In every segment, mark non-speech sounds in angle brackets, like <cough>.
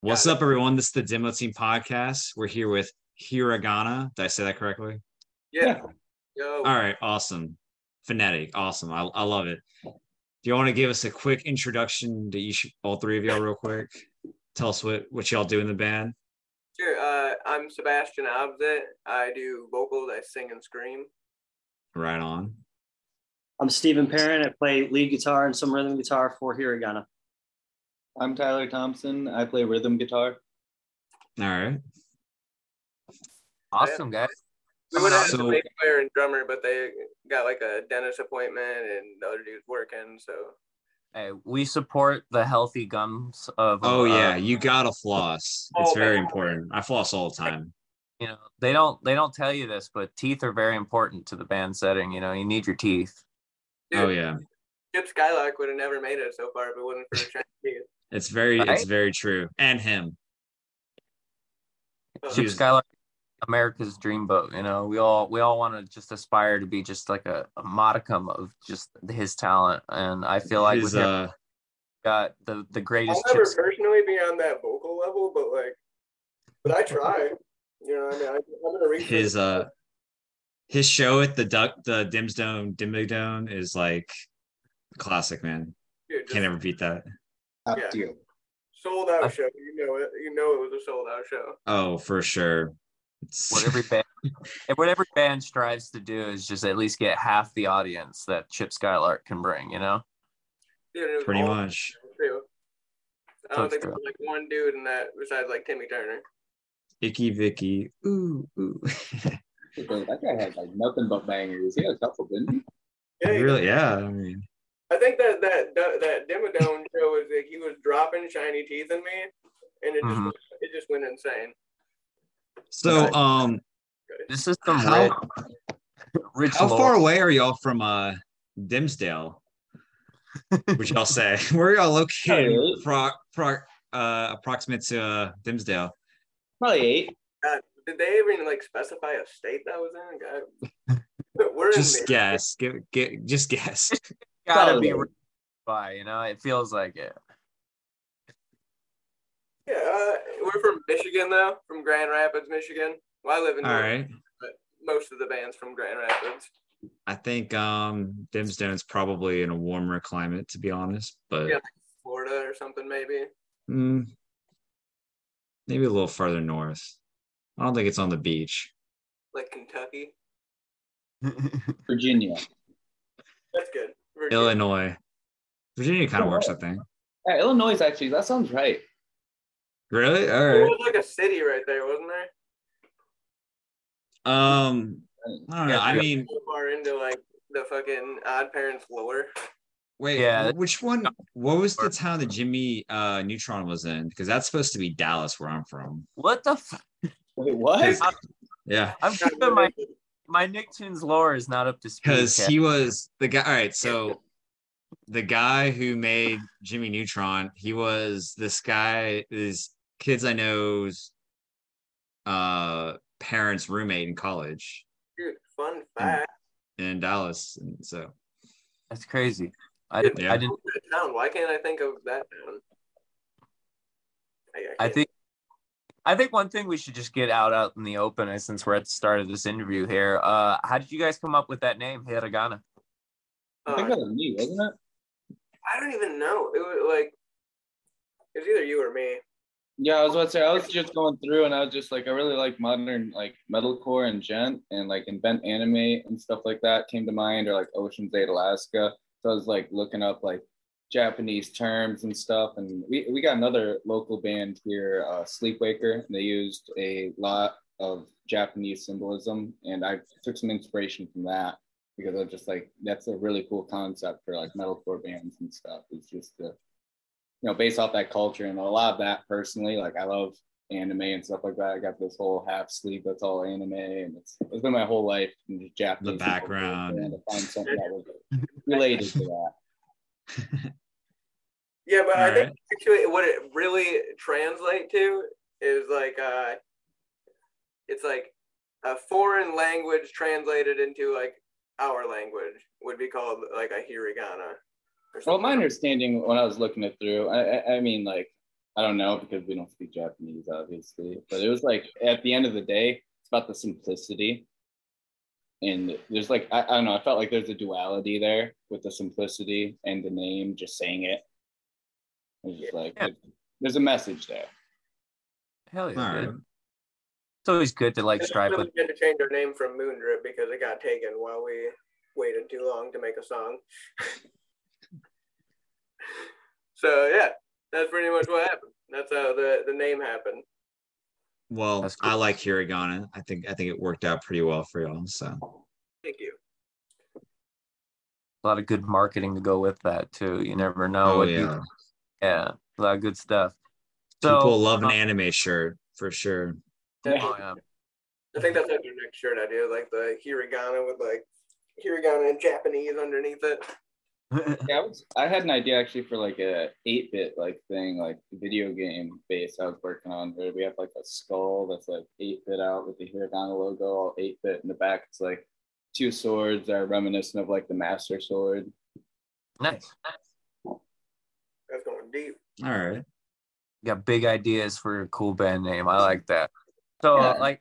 What's up, everyone? This is the Demo Team Podcast. We're here with Hiragana. Did I say that correctly? Yeah. All right, awesome. Phonetic, awesome. I, I love it. Do you want to give us a quick introduction to each, all three of y'all, real quick? Tell us what what y'all do in the band. Sure. Uh, I'm Sebastian Abzet. I do vocals. I sing and scream. Right on. I'm Stephen Perrin. I play lead guitar and some rhythm guitar for Hiragana. I'm Tyler Thompson. I play rhythm guitar. All right. Awesome, guys. We would have So- a bass player and drummer, but they got like a dentist appointment, and the other dude's working. So Hey, we support the healthy gums of. Oh uh, yeah, you gotta floss. It's Oh, very man. important. I floss all the time. You know they don't they don't tell you this, but teeth are very important to the band setting. You know you need your teeth. Dude, Oh yeah, Chip Skylark would have never made it so far if it wasn't for Chinese. it's very it's very true. And him. So, He Chip Skylark, America's dreamboat. You know we all we all want to just aspire to be just like a, a modicum of just his talent, and I feel like His, with him, uh, got the the greatest. I'll greatest never Chip personally be on that vocal level, but like, but I try. You know, I mean, I, I'm gonna reach his uh his show at the duck the Dimsdome Dimmadome is like classic man. dude, just Can't ever beat that. Up Yeah. to you. sold out show. You know it. You know it was a sold out show. Oh, for sure. It's, what every <laughs> band and what every band strives to do is just at least get half the audience that Chip Skylark can bring. You know. Dude, pretty much. True. I don't That's think true. there's like one dude in that besides like Timmy Turner. Icky Vicky. Ooh, ooh. <laughs> That guy had like nothing but bangers. He had a couple, didn't he? Yeah, he- really? Yeah. I mean, I think that that that, that Dimmadome show was like he was dropping shiny teeth in me, and it just Mhm. it just went insane. so um, This is some how rich, rich how far away are y'all from uh Dimmsdale? Would y'all say <laughs> where are y'all located? Hey. Pro, pro, uh, approximate to uh, Dimmsdale. Probably eight. God, did they even like specify a state that was in? God, we're Just in guess. Get, get, just guess. <laughs> gotta be Probably. rich by. You know, it feels like it. Yeah, uh, we're from Michigan though, from Grand Rapids, Michigan. Well, I live in All North, right. but most of the band's from Grand Rapids. I think um Dimsdone's probably in a warmer climate, to be honest, but Yeah. Florida or something maybe. mm, maybe a little further north. I don't think it's on the beach. Like Kentucky. <laughs> Virginia. That's good. Virginia. Illinois, Virginia kind of works, I think. Yeah, Illinois actually. That sounds right. Really? All There right. was like a city right there, wasn't there? Um, I don't know. I mean, far into like the fucking Odd Parents lore. wait. Yeah. Which one? What was the town that Jimmy uh Neutron was in? Because that's supposed to be Dallas, where I'm from. what the? F- Wait, what? Because- Yeah. I'm keeping my my Nicktoons lore is not up to speed. because he was the guy. All right, so the guy who made Jimmy Neutron, he was this guy. Is kids I know's uh parents' roommate in college Dude, fun fact. in Dallas, and so That's crazy. I didn't. Yeah. I didn't. That. Why can't I think of that town? I, I can't- think. I think one thing we should just get out out in the open since we're at the start of this interview here. Uh, how did you guys come up with that name, Hiragana? I think uh, that was me, wasn't it? I don't even know. It was like it was either you or me. Yeah, I was about to say I was just going through and I was just like I really like modern like metalcore and djent and like invent anime and stuff like that came to mind or like Ocean's Eight Alaska. So I was like looking up like Japanese terms and stuff and we, we got another local band here, uh, Sleepwaker. And they used a lot of Japanese symbolism and I took some inspiration from that because I was just like that's a really cool concept for like metalcore bands and stuff. It's just to you know, based off that culture and a lot of that personally, like I love anime and stuff like that. I got this whole half sleeve that's all anime, and it's it's been my whole life in Japanese. The background. and to find something that was related to that. <laughs> Yeah, but I All think right. actually what it really translate to is like uh it's like a foreign language translated into like our language would be called like a hiragana. Well, my understanding when I was looking it through, I, I, I mean, like, I don't know because we don't speak Japanese, obviously, but it was like at the end of the day, it's about the simplicity. And there's like, I, I don't know, I felt like there's a duality there with the simplicity and the name, just saying it. It's just like, Yeah. there's a message there. Hell yeah. All right. dude. It's always good to like It's strive really with. good to change our name from Moondrip because it got taken while we waited too long to make a song. <laughs> so yeah, that's pretty much what happened. That's how the, the name happened. Well, cool. I like Hiragana. I think I think it worked out pretty well for y'all. So Thank you. A lot of good marketing to go with that too. You never know. oh what you- yeah, yeah, a lot of good stuff. So people love an uh, anime shirt for sure. oh, yeah. <laughs> I think that's like your next shirt idea, like the hiragana with like hiragana in Japanese underneath it. Yeah, I, was, I had an idea actually for like a 8 bit like thing, like video game base I was working on where we have like a skull that's like 8 bit out with the Hiragana logo, all 8 bit in the back. It's like two swords that are reminiscent of like the Master Sword. nice. That's going deep. All right. got big ideas for a cool band name. I like that. So, Yeah. like,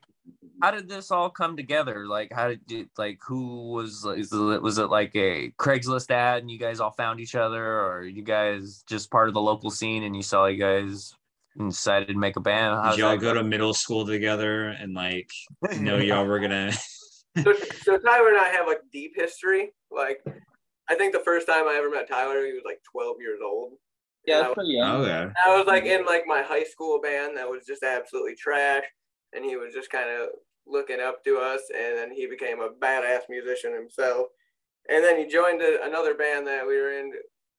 how did this all come together? Like, how did you, like, who was, is was it like a Craigslist ad and you guys all found each other, or you guys just part of the local scene and you saw you guys and decided to make a band? How's Did y'all that go to middle school together and like know <laughs> y'all were gonna? So, so Tyler and I have like deep history. Like, I think the first time I ever met Tyler, he was like 12 years old. Yeah, that's pretty young. Oh, okay. I was like in like my high school band that was just absolutely trash, and he was just kind of looking up to us, and then he became a badass musician himself. And then he joined a, another band that we were in,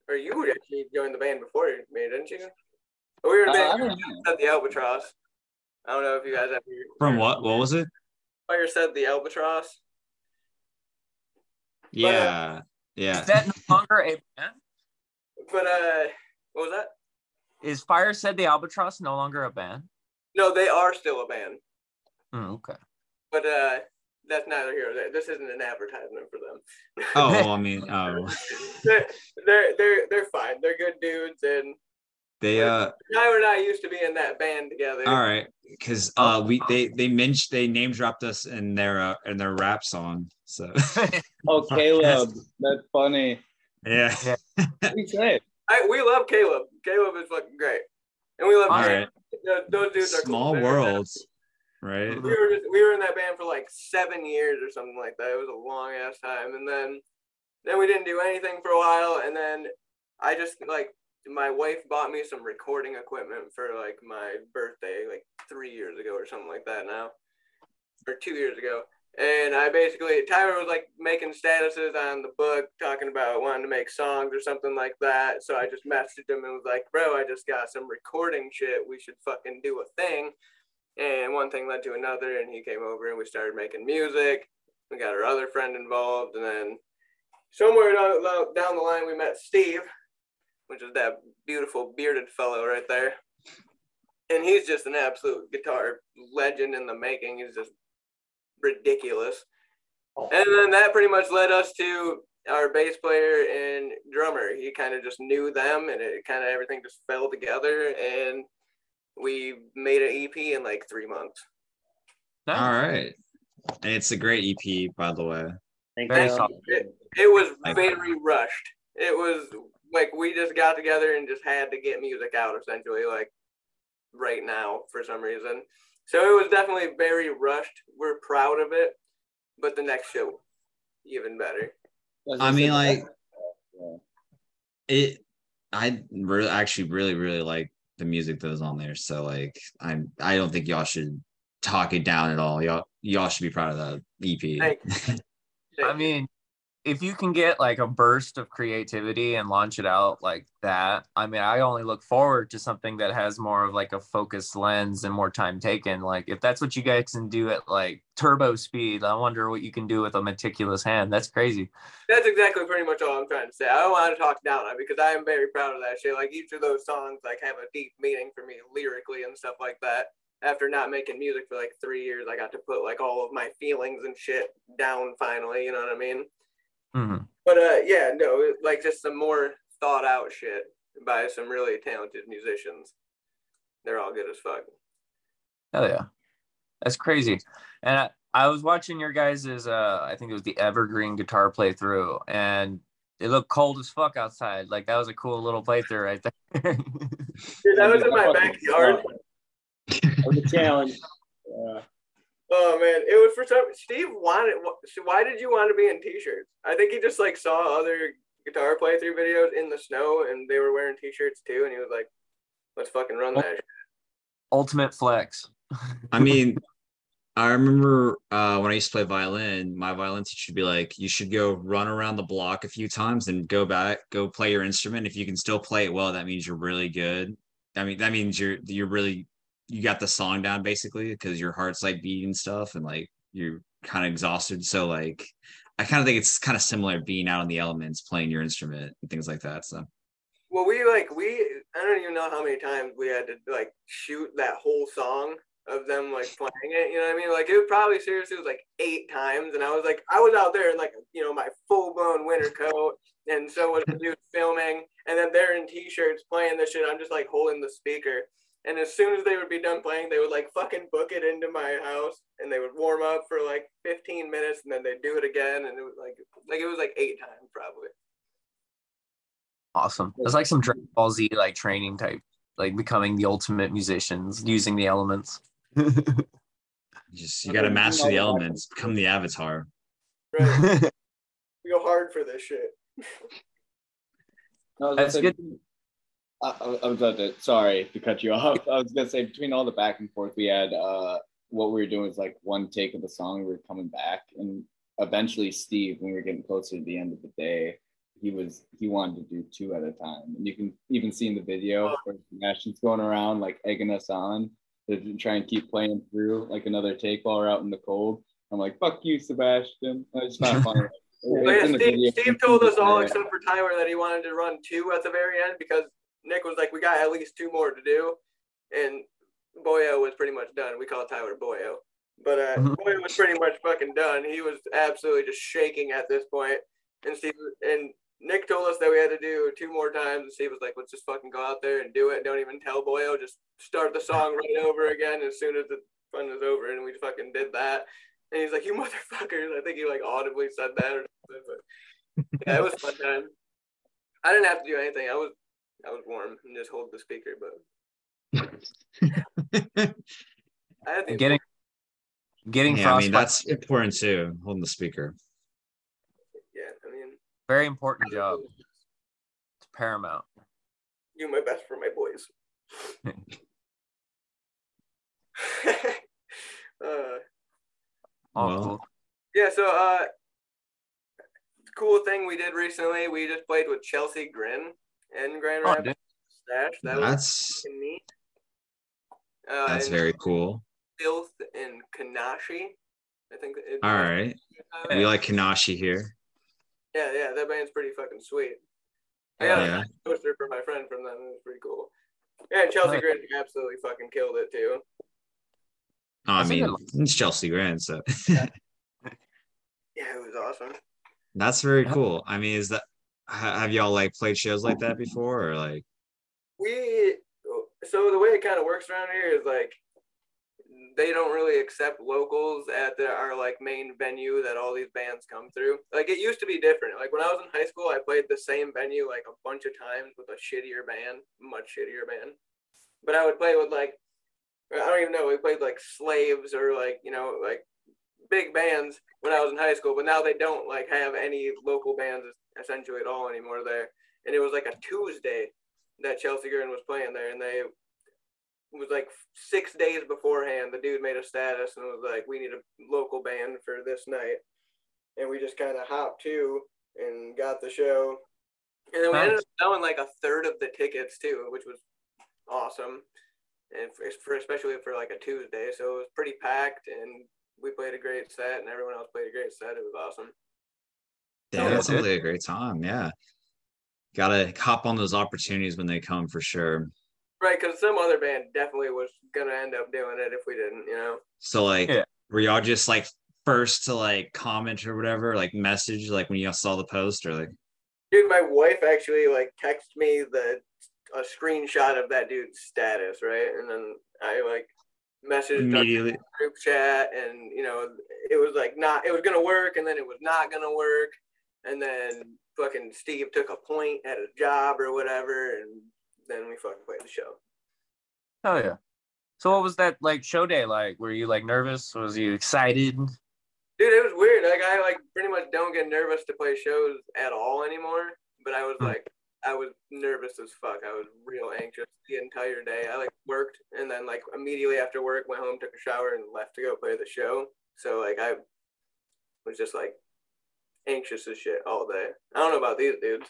or you actually joined the band before me, didn't you? But we were in Uh, the band don't at the Albatross. I don't know if you guys ever From what? What was it? Fire said the Albatross. Yeah. Yeah. Is that no longer a band? But uh, what was that? Is Fire Said the Albatross no longer a band? No, they are still a band, Hmm, okay. but uh, that's neither here nor there. This isn't an advertisement for them. Oh, well, I <laughs> mean, oh, they're, they're they're they're fine. They're good dudes, and they uh. Tyler and I used to be in that band together. All right, because uh, we they they mentioned they name dropped us in their uh, in their rap song. So <laughs> Oh, Caleb, that's funny. yeah. What do say? <laughs> I, we love Caleb. Caleb is fucking great, and we love All Jake. right. Those- Those dudes are cool. Small They're- worlds, right? We were just, we were in that band for like seven years or something like that. It was a long ass time, and then then we didn't do anything for a while, and then I just like my wife bought me some recording equipment for like my birthday, like three years ago or something like that now, or two years ago. And I basically Tyler was like making statuses on the book, talking about wanting to make songs or something like that. So I just messaged him and was like, "Bro, I just got some recording shit. We should fucking do a thing." And one thing led to another, and he came over and we started making music. We got our other friend involved, and then somewhere down, the line we met Steve, which is that beautiful bearded fellow right there. And he's just an absolute guitar legend in the making. He's just ridiculous. And then that pretty much led us to our bass player and drummer. He kind of just knew them, and it kind of everything just fell together, and we made an EP in like three months. Nice. All right, and it's a great EP, by the way. Thank Very you. It, it was very rushed. It was like we just got together and just had to get music out essentially, like right now for some reason. So it was definitely very rushed. We're proud of it, but the next show, even better. I mean, like it. I really, actually, really, really like the music that was on there. So like, I'm. I don't think y'all should talk it down at all. Y'all, y'all should be proud of that EP. Thank <laughs> I mean, if you can get like a burst of creativity and launch it out like that, I mean, I only look forward to something that has more of like a focused lens and more time taken. Like, if that's what you guys can do at like turbo speed, I wonder what you can do with a meticulous hand. That's crazy. That's exactly pretty much all I'm trying to say. I don't want to talk down on because I am very proud of that shit. Like each of those songs like have a deep meaning for me lyrically and stuff like that. After not making music for like three years, I got to put like all of my feelings and shit down finally, you know what I mean? Mhm. But uh yeah, no, like just some more thought out shit by some really talented musicians. They're all good as fuck. Hell yeah. That's crazy. And I, I was watching your guys's uh I think it was the evergreen guitar playthrough and it looked cold as fuck outside. Like that was a cool little playthrough right there. <laughs> Dude, that was in my backyard. That was a challenge. Yeah. Oh man, it was for some. Steve wanted. Why did you want to be in t-shirts? I think he just like saw other guitar playthrough videos in the snow, and they were wearing t-shirts too, and he was like, "Let's fucking run that." Ultimate flex. <laughs> I mean, I remember uh, when I used to play violin, my violin teacher would be like, "You should go run around the block a few times and go back, go play your instrument. If you can still play it well, that means you're really good. I mean, that means you're you're really you got the song down basically because your heart's like beating stuff and like you're kind of exhausted. So like, I kind of think it's kind of similar being out in the elements, playing your instrument and things like that. So Well, we like we. I don't even know how many times we had to like shoot that whole song of them like playing it. You know what I mean? Like it probably seriously was like eight times, and I was like, I was out there in like you know my full blown winter coat, and so was the dude filming, and then they're in t-shirts playing this shit. I'm just like holding the speaker. And as soon as they would be done playing, they would like fucking book it into my house, and they would warm up for like 15 minutes, and then they'd do it again, and it was like like it was like eight times probably. Awesome. It's like some Dragon Ball Z like training type, like becoming the ultimate musicians using the elements. you just you got to master the elements, become the avatar. Right. we <laughs> go hard for this shit. No, I That's good. say- I, I- was about to. Sorry to cut you <laughs> off. I was gonna say between all the back and forth we had, uh, what we were doing was like one take of the song. We were coming back, and eventually Steve, when we were getting closer to the end of the day, he was he wanted to do two at a time, and you can even see in the video where Sebastian's going around like egging us on to try and keep playing through like another take while we're out in the cold. I'm like, "Fuck you, Sebastian." <laughs> It's not It's yeah, Steve. Steve told us all except for Tyler that he wanted to run two at the very end because Nick was like, "We got at least two more to do," and Boyo was pretty much done. We call Tyler Boyo, but uh, Mhm. Boyo was pretty much fucking done. He was absolutely just shaking at this point. and Steve and Nick told us that we had to do two more times, and Steve was like, "Let's just fucking go out there and do it. Don't even tell Boyo. Just start the song right over again as soon as the fun is over." And we fucking did that. And he's like, "You <laughs> motherfuckers!" I think he like audibly said that or something. But yeah, it was a fun time. I didn't have to do anything. I was I was warm and just hold the speaker, but <laughs> I had the getting getting yeah, I mean that's important too. Holding the speaker. yeah. I mean, very important job. It's paramount. do my best for my boys. <laughs> <laughs> uh, Oh, Well, cool. yeah. So uh, cool thing we did recently. We just played with Chelsea Grin in Grand Oh, Rapids. Stash. That That's neat. Uh, that's very cool. Filth and Kanashi. I think. It, All right, Uh, we like Kanashi here. Yeah, yeah, that band's pretty fucking sweet. I Yeah. got Yeah. a poster for my friend from them. It was pretty cool. Yeah, and Chelsea Nice. Grin absolutely fucking killed it too. Oh, I That's a mean, good it's Chelsea Grand, so <laughs> Yeah, it was awesome. that's very cool. I mean, is that ha- have y'all like played shows like that before, or like? We so the way it kind of works around here is like they don't really accept locals at the, our like main venue that all these bands come through. Like it used to be different. Like when I was in high school, I played the same venue like a bunch of times with a shittier band, much shittier band. But I would play with like I don't even know. We played like Slaves or like you know like big bands when I was in high school. But now they don't like have any local bands essentially at all anymore there. And it was like a Tuesday that Chelsea Grin was playing there, and they it was like six days beforehand. The dude made a status and was like, "We need a local band for this night," and we just kind of hopped to and got the show. And then we ended up selling like a third of the tickets too, which was awesome, and for, for especially for like a Tuesday. So it was pretty packed, and we played a great set, and everyone else played a great set. It was awesome. Yeah, Yeah, that sounds like a great time. Yeah, gotta hop on those opportunities when they come for sure. Right, because some other band definitely was gonna end up doing it if we didn't, you know. So like, Yeah. were y'all just like first to like comment or whatever, like message, like when y'all saw the post, or like? Dude, my wife actually like texted me the a screenshot of that dude's status, right? And then I like messaged our Immediately. group chat, and you know, it was like not, it was gonna work, and then it was not gonna work, and then fucking Steve took a point at a job or whatever, and then we fucking played the show. Oh yeah. So what was that like show day like? Were you like nervous? Was you excited? Dude, it was weird. Like I like pretty much don't get nervous to play shows at all anymore. But I was Hmm. like, I was nervous as fuck. I was real anxious the entire day. I like worked and then like immediately after work went home, took a shower, and left to go play the show. So like I was just like anxious as shit all day. I don't know about these dudes.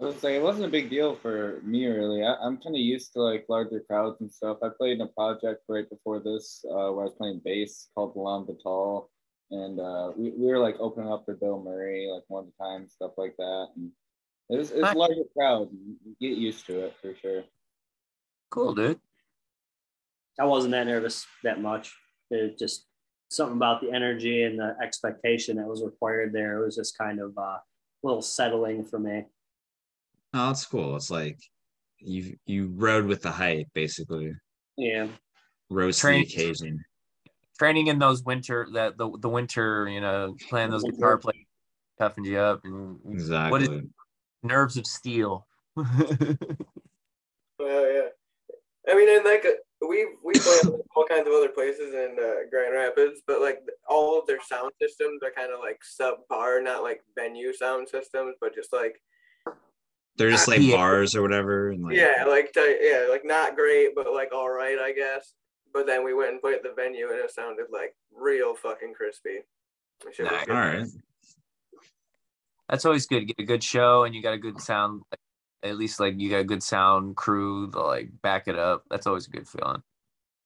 I would say it wasn't a big deal for me really. I, I'm kind of used to like larger crowds and stuff. I played in a project right before this uh, where I was playing bass called Lam Vital, and uh, we, we were like opening up for Bill Murray like one time, stuff like that. And it was, it's a larger crowd. You get used to it for sure. Cool, dude. I wasn't that nervous that much. It just something about the energy and the expectation that was required there. It was just kind of uh, a little settling for me. Oh, that's cool. It's like you you rode with the hype, basically. Yeah. Rose to Train- the occasion. Training in those winter that the the winter, you know, playing those guitar plays toughened you up and Exactly. what is nerves of steel. <laughs> Well, yeah. I mean, and like uh, we we play all kinds of other places in uh, Grand Rapids, but like all of their sound systems are kind of like subpar, not like venue sound systems, but just like They're just like Yeah. bars or whatever. And like, yeah, like t- yeah, like not great, but like all right, I guess. But then we went and played at the venue, and it sounded like real fucking crispy. That Nice. All right. That's always good. Get a good show and you got a good sound. Like, at least like you got a good sound crew to like back it up. That's always a good feeling.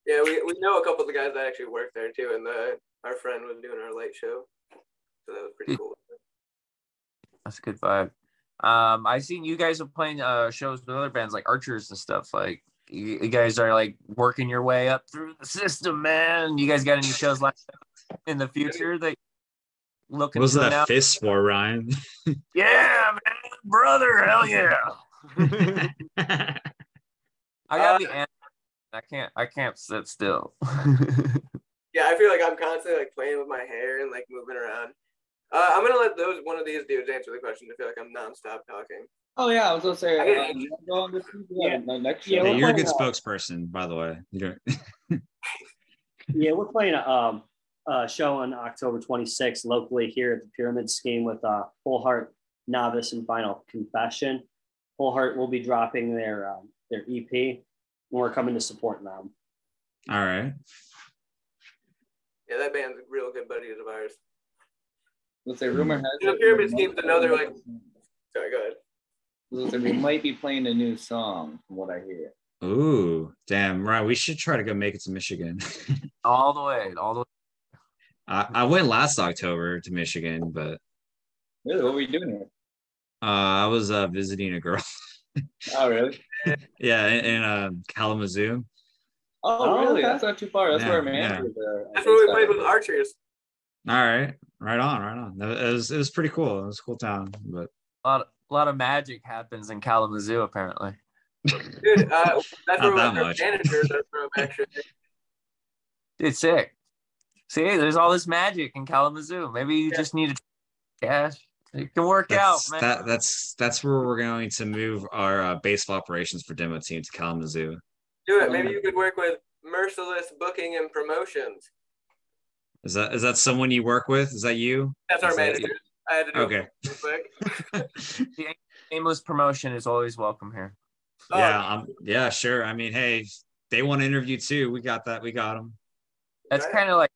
Yeah, we, we know a couple of the guys that actually work there too, and the our friend was doing our late show, so that was pretty cool. That's a good vibe. Um, I seen you guys are playing uh shows with other bands like Archers and stuff. Like you, you guys are like working your way up through the system, man. You guys got any shows like in the future that looking What was that announce? fist for, Ryan? <laughs> Yeah, man, brother, hell yeah. <laughs> I got the answer. I can't. I can't sit still. <laughs> Yeah, I feel like I'm constantly like playing with my hair and like moving around. Uh, I'm gonna let those one of these dudes answer the question. I feel like I'm nonstop talking. Oh yeah, I was gonna say. I get uh, you wanna go on this week? Yeah. no, next Yeah, show. Hey, we're you're a good playing, uh, spokesperson, by the way. <laughs> Yeah, we're playing a, um, a show on October 26th locally here at the Pyramid Scheme with uh, Full Heart Novice and Final Confession. Full Heart will be dropping their um, their EP, and we're coming to support them. All right. Yeah, that band's real good buddy of ours. Let's say rumor has You know, it- Pyramid Scheme's another, like- Sorry, go ahead. Let's say we might be playing a new song, from what I hear. Ooh, damn, Ryan. We should try to go make it to Michigan. <laughs> all the way, all the way. I, I went last October to Michigan, but Really, what were you doing here? Uh, I was uh, visiting a girl. Oh really? <laughs> yeah, in, in uh, Kalamazoo. Oh, Oh, really? okay. That's not too far. That's Yeah, where Amanda yeah. are. That's where we played with Archers. All right, right on, right on. It was it was pretty cool. It was a cool town, but A lot, of, a lot of magic happens in Kalamazoo, apparently. Dude, uh, <laughs> that's where Not we that our much. managers are from, <laughs> actually. It's sick. See, there's all this magic in Kalamazoo. Maybe you Yeah. just need to cash. It can work out, that's, man. that that's that's where we're going to move our uh, baseball operations for demo team to Kalamazoo. Do it. Maybe you could work with Merciless Booking and Promotions. Is that is that someone you work with? Is that you? That's our Is that- manager. I had to do Okay. it real quick. <laughs> Aimless promotion is always welcome here. Oh, yeah, um, yeah, sure. I mean, hey, they want to interview too. We got that. We got them. That's Right. kind of like they might.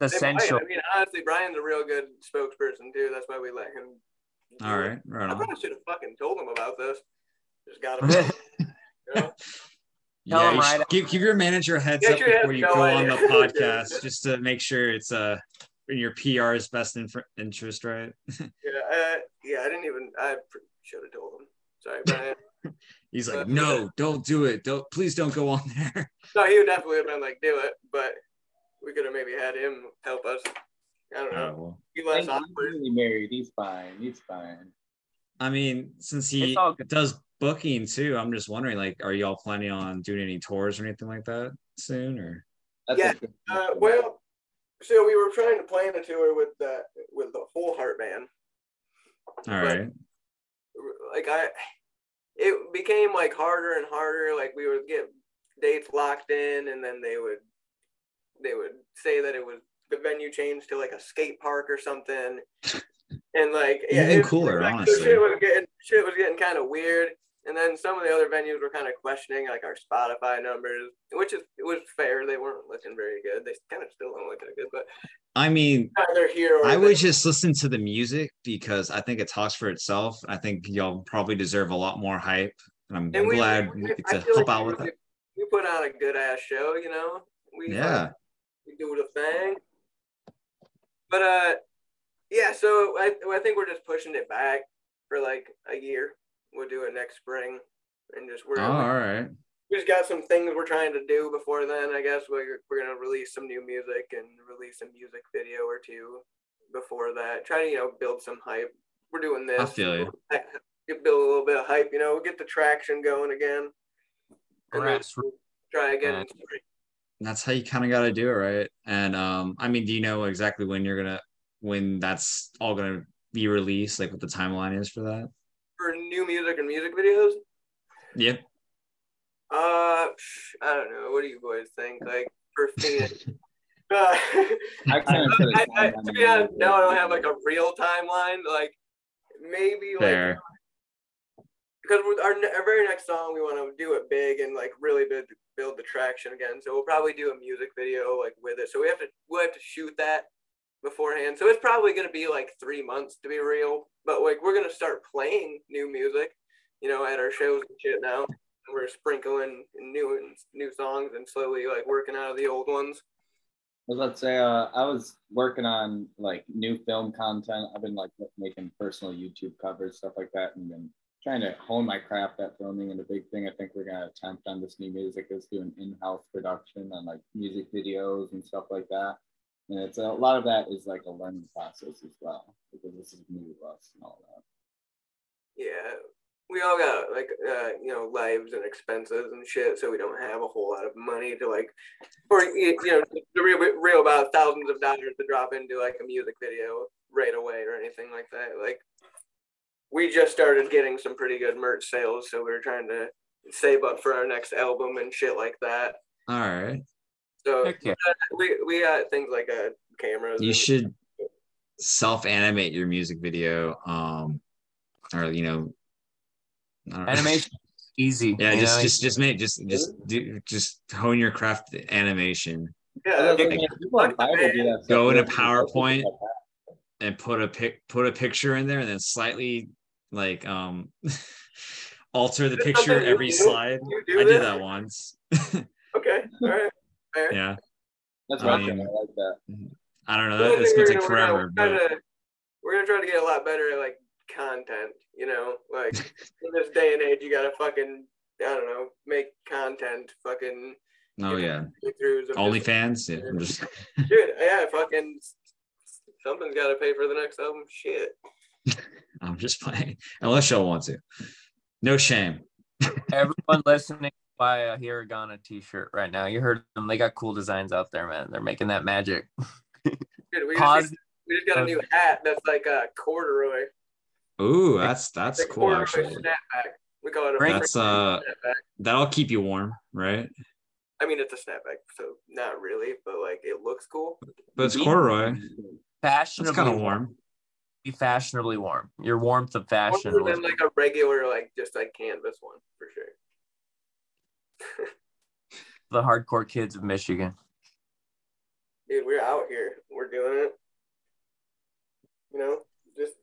Essential. I mean, honestly, Brian's a real good spokesperson too. That's why we let him. All right, right, right I on. probably should have fucking told him about this. Just got him. <laughs> you know? Tell Yeah, them you right should give, give your manager a heads Yeah, up sure, before you no go on the <laughs> podcast, just to make sure it's uh in your PR's best inf- interest, right? <laughs> Yeah, uh, yeah. I didn't even. I should have told him. Sorry, Brian. He's like, Uh, no, don't do it. Don't please don't go on there. no, he would definitely have been like, do it, but we could have maybe had him help us. I don't Oh, know. well. Be He's less awkward. really married. He's fine. He's fine. I mean, since he It's all good. does booking too, I'm just wondering, like, are y'all planning on doing any tours or anything like that soon? Or That's Yeah, Uh, well, so we were trying to plan a tour with the with the whole heart band. all right, Like I, it became like harder and harder. Like we would get dates locked in, and then they would they would say that it was the venue changed to like a skate park or something. And like yeah, Even it- cooler, like, honestly. Shit was getting shit was getting kind of weird. And then some of the other venues were kind of questioning like our Spotify numbers, which is it was fair. They weren't looking very good. They kind of still don't look good, but I mean, either here or I would just listen to the music because I think it talks for itself. I think y'all probably deserve a lot more hype, and I'm And glad we- we get I to help like out with it. We put on a good ass show, you know. We Yeah, we do the thing. But uh, yeah. So I I think we're just pushing it back for like a year. We'll do it next spring, and just we're oh, all right. we just got some things we're trying to do before then. I guess we're we're gonna release some new music and release a music video or two before that. Try to you know build some hype. We're doing this. I feel you. Get build a little bit of hype, you know, get the traction going again. Grassroots. try again. In. That's how you kind of got to do it, right? And um, I mean, do you know exactly when you're gonna when that's all gonna be released? Like what the timeline is for that? For new music and music videos, Yeah. uh, I don't know. What do you boys think? Like for Phoenix, <laughs> uh, I kind of put a I, I, timeline to be honest, it. now I don't have like a real timeline. Like maybe like Fair. Because with our, our very next song, we want to do it big and like really build build the traction again. So we'll probably do a music video like with it. So we have to we'll have to shoot that beforehand. So it's probably gonna be like three months to be real. But like we're gonna start playing new music, you know, at our shows and shit now. We're sprinkling new new songs and slowly like working out of the old ones. Well, let's say uh, I was working on like new film content. I've been like making personal YouTube covers, stuff like that, and then trying to hone my craft at filming. And the big thing I think we're gonna attempt on this new music is doing in-house production on like music videos and stuff like that. And it's a lot of that is like a learning process as well because this is new to us and all that. Yeah. We all got like uh, you know lives and expenses and shit, so we don't have a whole lot of money to like, or you you know, the real real about thousands of dollars to drop into like a music video right away or anything like that. Like, we just started getting some pretty good merch sales, so we are trying to save up for our next album and shit like that. All right. So Heck yeah. we we got things like uh, cameras. You should self animate your music video, um, or you know, I don't know. Animation easy. <laughs> Yeah, just know? just just make just just do just hone your craft animation Yeah, Other than that, people on Fiverr do that stuff. Go into too. PowerPoint. and put a pic put a picture in there and then slightly like um <laughs> alter the picture something every do? slide. You do I this? did that once. <laughs> Okay, all right, fair. yeah. That's I mean- I like that. I don't know. One That, it's thing gonna we're take we're gonna- forever, we're but gonna, we're gonna try to get a lot better at like content. You know, like <laughs> in this day and age, you gotta fucking I don't know make content. Fucking oh yeah. throughs. OnlyFans. Yeah, I'm just Dude, yeah, fucking something's gotta pay for the next album. Shit. <laughs> I'm just playing. Unless y'all want to. No shame. <laughs> Everyone listening, buy a Hiragana t-shirt right now. You heard them. They got cool designs out there, man. They're making that magic. Dude, we Pause. just, we just got a new hat that's like a corduroy. Ooh, that's that's It's cool corduroy actually. snapback. We call it a That's, freaking uh, snapback. That'll keep you warm, right? I mean, it's a snapback, so not really, but like it looks cool. But it's corduroy. That's it's kind of warm. Be fashionably warm. Your warmth of fashion. More was- than like a regular, like just like canvas one for sure. <laughs> the hardcore kids of Michigan. Dude, we're out here. We're doing it. You know, just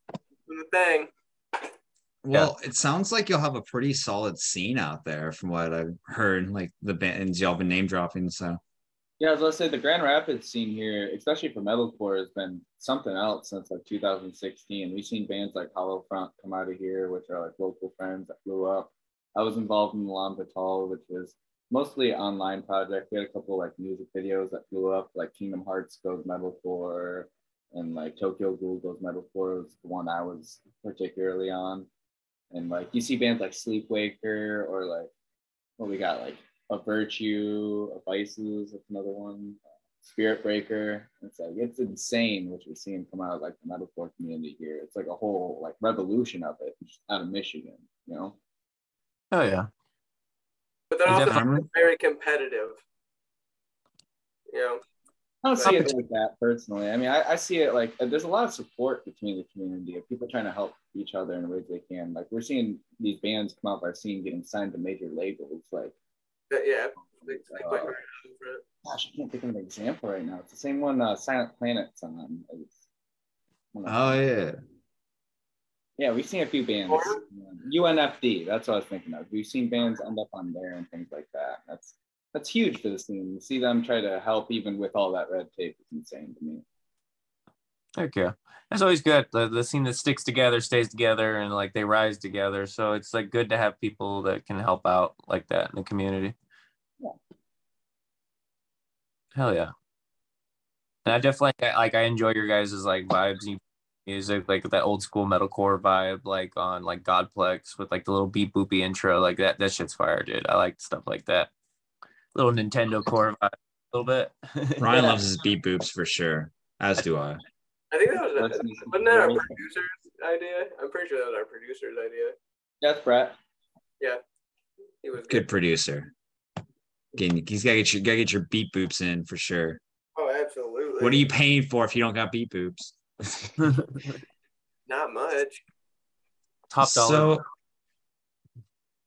doing the thing. Well, it sounds like you'll have a pretty solid scene out there from what I've heard, like the bands y'all been name dropping. So Yeah, as I say, the Grand Rapids scene here, especially for metalcore, has been something else since like 2016. We've seen bands like Hollow Front come out of here, which are like local friends that blew up. I was involved in Milan Vital, which was mostly an online project. We had a couple like music videos that blew up, like Kingdom Hearts goes metalcore, and like Tokyo Ghoul goes metalcore was the one I was particularly on. And like you see bands like Sleepwaker or like what we got like a Virtue, a Vices, that's another one. Spirit Breaker. It's like it's insane what you're seeing come out of like the metalcore community here. It's like a whole like revolution of it out of Michigan, you know. Oh yeah. But they're also definitely- very competitive. You know, I don't see it like that personally. I mean, I, I see it like there's a lot of support between the community of people trying to help each other in ways they can. Like we're seeing these bands come out of our scene getting signed to major labels. Like, that- yeah. They, they Uh, quite hard for it. gosh, I can't think of an example right now. It's the same one uh, Silent Planet's on. It's Oh yeah. Yeah, we've seen a few bands. Or- UNFD, that's what I was thinking of. We've seen bands end up on there and things like that. That's that's huge for the scene. To see them try to help even with all that red tape is insane to me. Heck yeah. That's always good. The, the scene that sticks together stays together and like they rise together. So it's like good to have people that can help out like that in the community. Yeah. Hell yeah. And I definitely like I enjoy your guys' like vibes and music, like that old school metalcore vibe, like on like Godplex with like the little beep boopy intro. Like that that shit's fire, dude. I like stuff like that. Little Nintendo core vibe a little bit. <laughs> Ryan loves his beat boops for sure. As do I. I think that was Let's wasn't that our producer's idea? I'm pretty sure that was our producer's idea. That's Brett. Yeah, he was Good producer. Getting, he's gotta get your gotta get your beat boops in for sure. Oh, absolutely. What are you paying for if you don't got beat boops? <laughs> Not much. Top dollar. So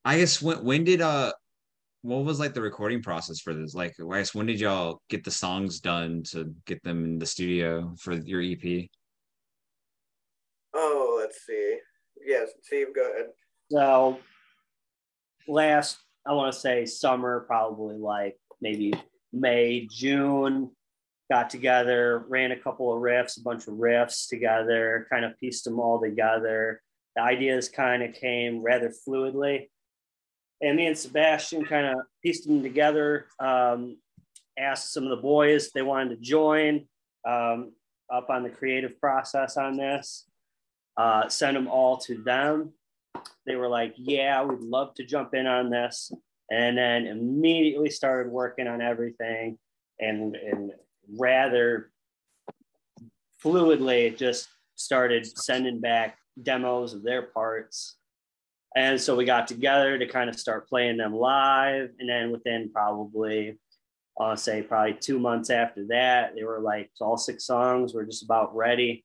I guess when when did uh what was like the recording process for this? Like I guess when did y'all get the songs done to get them in the studio for your EP? Oh, let's see. Yes, Steve, go ahead. So last, I want to say summer, probably like maybe May, June, got together, ran a couple of riffs, a bunch of riffs together, kind of pieced them all together. The ideas kind of came rather fluidly. And me and Sebastian kind of pieced them together, um, asked some of the boys if they wanted to join um, up on the creative process on this, uh, send them all to them. They were like, "Yeah, we'd love to jump in on this," and then immediately started working on everything, and and rather fluidly just started sending back demos of their parts, and so we got together to kind of start playing them live, and then within probably. I'll say probably two months after that, they were like all six songs were just about ready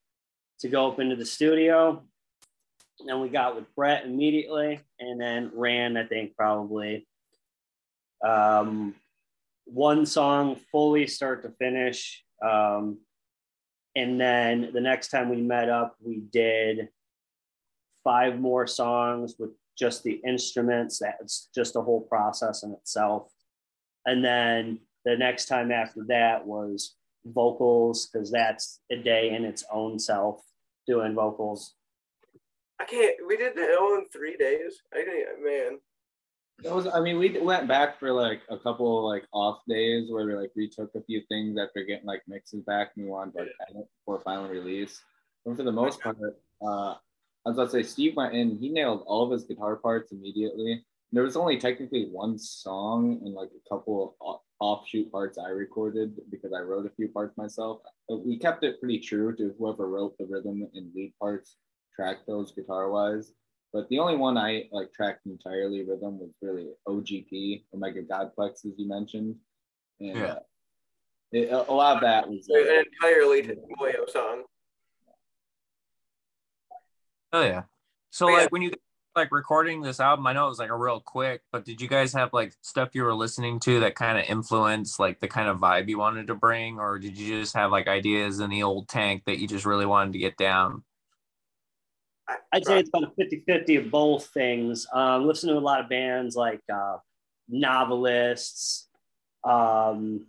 to go up into the studio then we got with Brett immediately, and then ran, I think, probably um, one song fully start to finish. Um, and then the next time we met up, we did five more songs with just the instruments. That's just a whole process in itself. And then the next time after that was vocals, because that's a day in its own self doing vocals. I can't. We did that all in three days. I can't, man. That was, I mean, we went back for like a couple like off days where we like retook a few things after getting like mixes back and we wanted to like edit for final release. But for the most part, uh, I was about to say Steve went in, he nailed all of his guitar parts immediately. There was only technically one song and like a couple of offshoot parts I recorded because I wrote a few parts myself. But we kept it pretty true to whoever wrote the rhythm and lead parts, tracked those guitar wise. But the only one I like tracked entirely rhythm was really OGP, Omega Godplex, as you mentioned. And Yeah. uh, it, a a lot of that was uh, An entirely Boyo song. Oh yeah. So But yeah. like when you like recording this album, I know it was like a real quick, but did you guys have like stuff you were listening to that kind of influenced like the kind of vibe you wanted to bring, or did you just have like ideas in the old tank that you just really wanted to get down? I, I'd say it's about a 50 50 of both things. Um, listen to a lot of bands like uh, Novelists, um,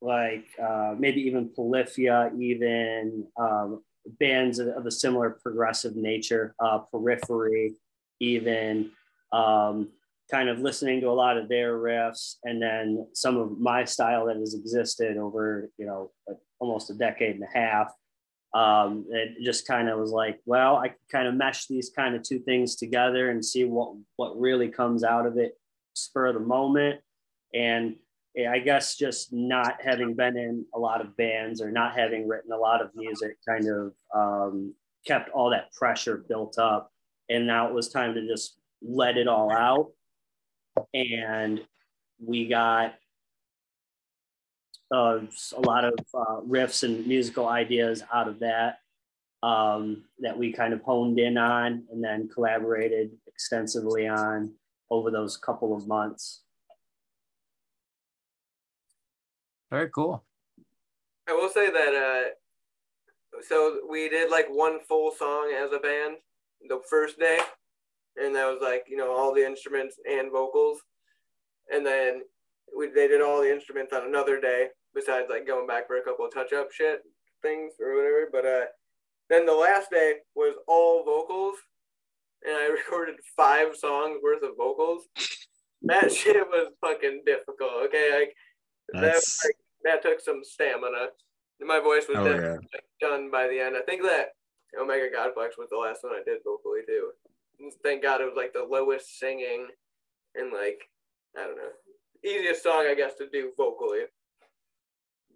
like uh, maybe even Polyphia, even um, bands of, of a similar progressive nature, uh, Periphery, even um, kind of listening to a lot of their riffs, and then some of my style that has existed over, you know, like almost a decade and a half um, it just kind of was like, well, I kind of mesh these kind of two things together and see what what really comes out of it spur of the moment. And I guess just not having been in a lot of bands or not having written a lot of music kind of um, kept all that pressure built up. And now it was time to just let it all out. And we got uh, a lot of uh, riffs and musical ideas out of that um, that we kind of honed in on and then collaborated extensively on over those couple of months. Very cool. I will say that uh, so we did like one full song as a band the first day, and that was like you know all the instruments and vocals, and then we they did all the instruments on another day besides like going back for a couple of touch up shit things or whatever. But uh, then the last day was all vocals, and I <laughs> recorded five songs worth of vocals. That <laughs> shit was fucking difficult. Okay, like that, like, that took some stamina. My voice was Oh, definitely like, done by the end. I think that Omega Godflex was the last one I did vocally too. Thank God it was like the lowest singing and like I don't know easiest song I guess to do vocally.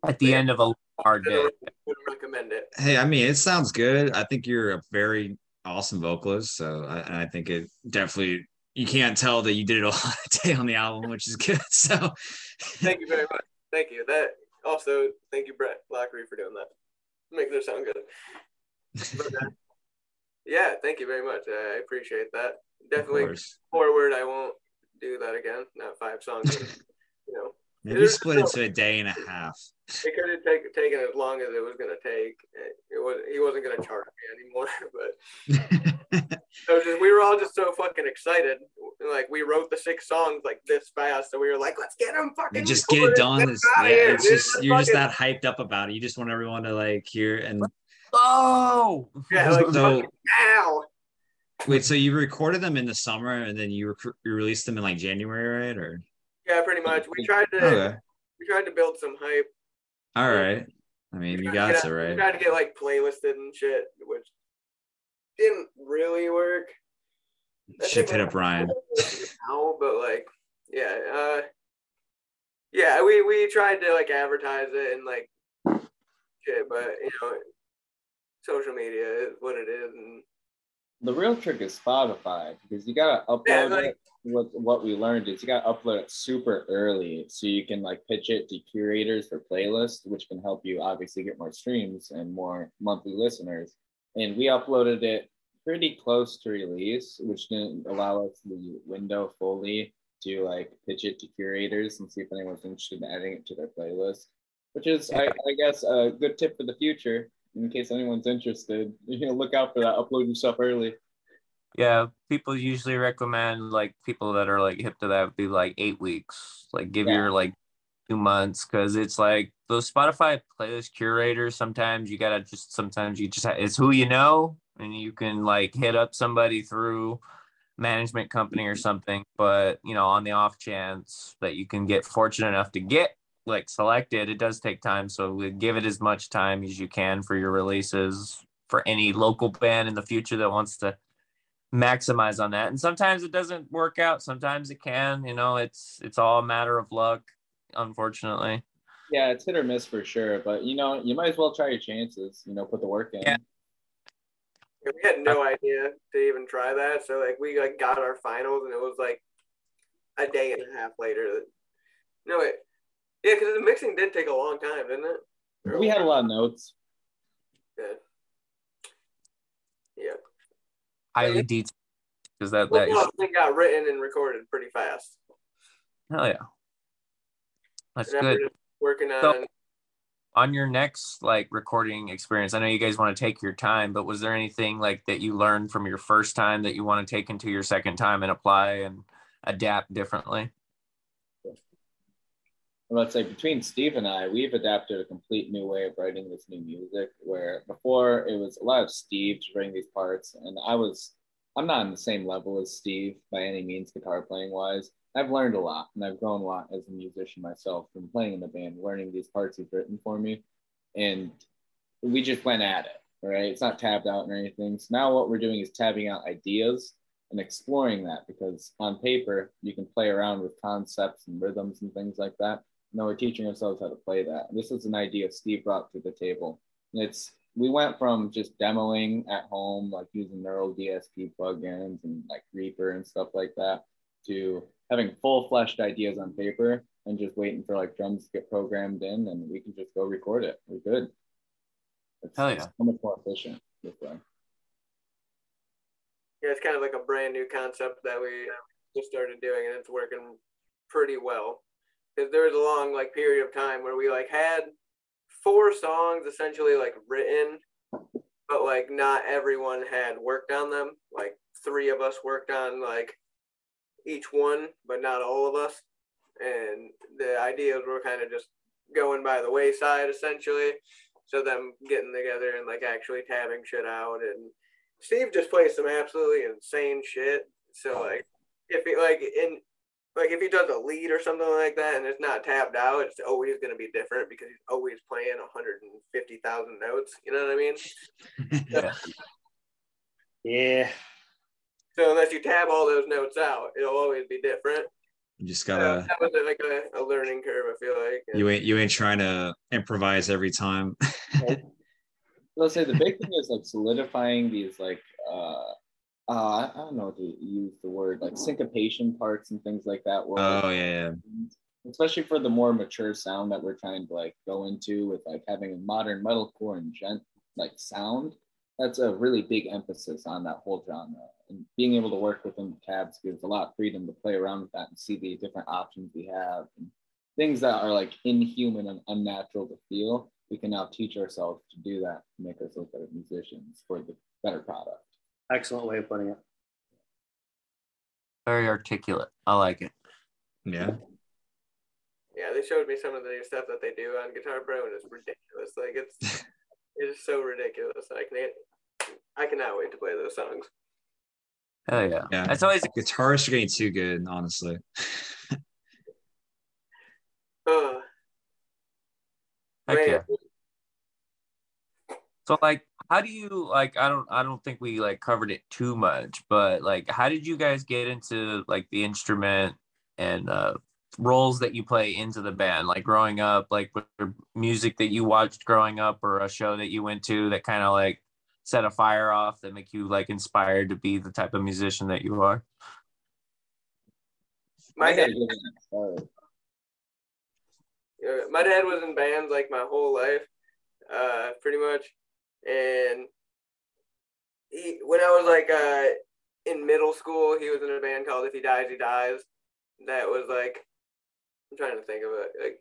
At the end of a hard day. Would recommend it. Hey, I mean, it sounds good. I think you're a very awesome vocalist. So I, and I think it definitely you can't tell that you did it all on a <laughs> day on the album, which is good. So Thank you very much. Thank you. That also thank you Brett Lockery for doing that. Making it sound good. But, uh, <laughs> yeah, thank you very much. I appreciate that. Definitely forward. I won't do that again. Not five songs. <laughs> you know, Maybe split into a day and a half. <laughs> it could have taken taken as long as it was gonna take. It was he wasn't gonna charge me anymore, but it just, we were all just so fucking excited. Like we wrote the six songs like this fast, so we were like, let's get them fucking. just get it done. It's, yeah, it's dude. just you're just that hyped up about it. You just want everyone to like hear and Oh, yeah, like <laughs> So- now. wait. So you recorded them in the summer and then you rec- you released them in like January, right? Or Yeah, pretty much. We tried to okay, we tried to build some hype. all right. I mean, you to got it We right. tried to get like playlisted and shit, which didn't really work. I Should hit we're- up Ryan. now, but like, yeah, uh, yeah, we we tried to like advertise it and like shit, but you know, social media is what it is, and The real trick is Spotify because you gotta upload Yeah, like- it. What what we learned is you gotta upload it super early so you can like pitch it to curators for playlists, which can help you obviously get more streams and more monthly listeners. And we uploaded it pretty close to release, which didn't allow us the window fully to like pitch it to curators and see if anyone's interested in adding it to their playlist. Which is, I, I guess, a good tip for the future in case anyone's interested. <laughs> You know, look out for that. Upload stuff early. yeah. People usually recommend like people that are like hip to that would be like eight weeks. Like give Yeah. your like two months because it's like those Spotify playlist curators. Sometimes you gotta just sometimes you just it's who you know and you can like hit up somebody through management company or something. But you know, on the off chance that you can get fortunate enough to get like selected, it does take time. So we give it as much time as you can for your releases for any local band in the future that wants to maximize on that. And sometimes it doesn't work out. Sometimes it can. You know, it's it's all a matter of luck, unfortunately. Yeah, it's hit or miss for sure, but you know, you might as well try your chances. You know, put the work in. Yeah. We had no idea to even try that. So like, we like got our finals, and it was like a day and a half later. That, no, it, yeah, because the mixing did take a long time, didn't it? We had a lot of notes. Yeah. Yeah. Highly detailed because that Well, that the whole thing got written and recorded pretty fast. hell yeah. That's And good. Working on So- On your next like recording experience, I know you guys want to take your time, but was there anything like that you learned from your first time that you want to take into your second time and apply and adapt differently? let's say between Steve and I, we've adapted a complete new way of writing this new music. Where before it was a lot of Steve to bring these parts, and I was, I'm not on the same level as Steve by any means, guitar playing wise. I've learned a lot, and I've grown a lot as a musician myself from playing in the band, learning these parts he's written for me, and we just went at it. right? It's not tabbed out or anything. So now what we're doing is tabbing out ideas and exploring that because on paper you can play around with concepts and rhythms and things like that. Now we're teaching ourselves how to play that. This is an idea Steve brought to the table. It's we went from just demoing at home, like using neural DSP plugins and like Reaper and stuff like that, to having full fleshed ideas on paper and just waiting for like drums to get programmed in and we can just go record it. We're good. It's, Hell yeah. it's so much more efficient this way. Yeah, it's kind of like a brand new concept that we just started doing, and it's working pretty well. Because there was a long like period of time where we like had four songs essentially like written, but like not everyone had worked on them. Like three of us worked on like each one, but not all of us. And the ideas were kind of just going by the wayside essentially. So them getting together and like actually tabbing shit out and Steve just plays some absolutely insane shit. So like if he like in like if he does a lead or something like that and it's not tapped out, it's always gonna be different because he's always playing 150,000 notes. You know what I mean? <laughs> Yeah. Yeah. So unless you tab all those notes out, it'll always be different. You just Uh, gotta that was like a, a learning curve. I feel like. you ain't you ain't trying to improvise every time. <laughs> Let's say the big thing is like solidifying these like uh uh I don't know what to use the word like syncopation parts and things like that. Where, oh yeah, yeah. especially for the more mature sound that we're trying to like go into with like having a modern metalcore and djent like sound. That's a really big emphasis on that whole genre. And being able to work within the tabs gives a lot of freedom to play around with that and see the different options we have and things that are like inhuman and unnatural to feel. We can now teach ourselves to do that to make ourselves better musicians for the better product. Excellent way of putting it. Very articulate. I like it. Yeah. Yeah, they showed me some of the new stuff that they do on Guitar Pro, and it's ridiculous. Like it's <laughs> it is so ridiculous. I can't I cannot wait to play those songs. Hell yeah. Yeah. It's always Guitarists are getting too good, honestly. <laughs> Uh, heck yeah. So like how do you like I don't I don't think we like covered it too much, but like how did you guys get into like the instrument and uh roles that you play into the band like growing up like with music that you watched growing up or a show that you went to that kind of like set a fire off that make you like inspired to be the type of musician that you are my dad, gotta get in that start. my dad was in bands like my whole life, uh, pretty much, and he when I was like uh in middle school, he was in a band called If He Dies, He Dies. That was like I'm trying to think of it. Like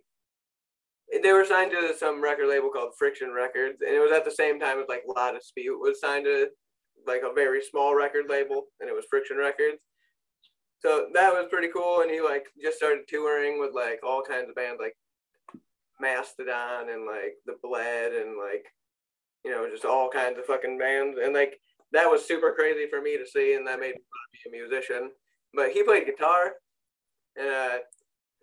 they were signed to some record label called Friction Records, and it was at the same time as like La Dispute was signed to like a very small record label, and it was Friction Records. So that was pretty cool, and he like just started touring with like all kinds of bands like Mastodon and like The Bled and like you know just all kinds of fucking bands, and like that was super crazy for me to see, and that made me want to be a musician. But he played guitar, and uh,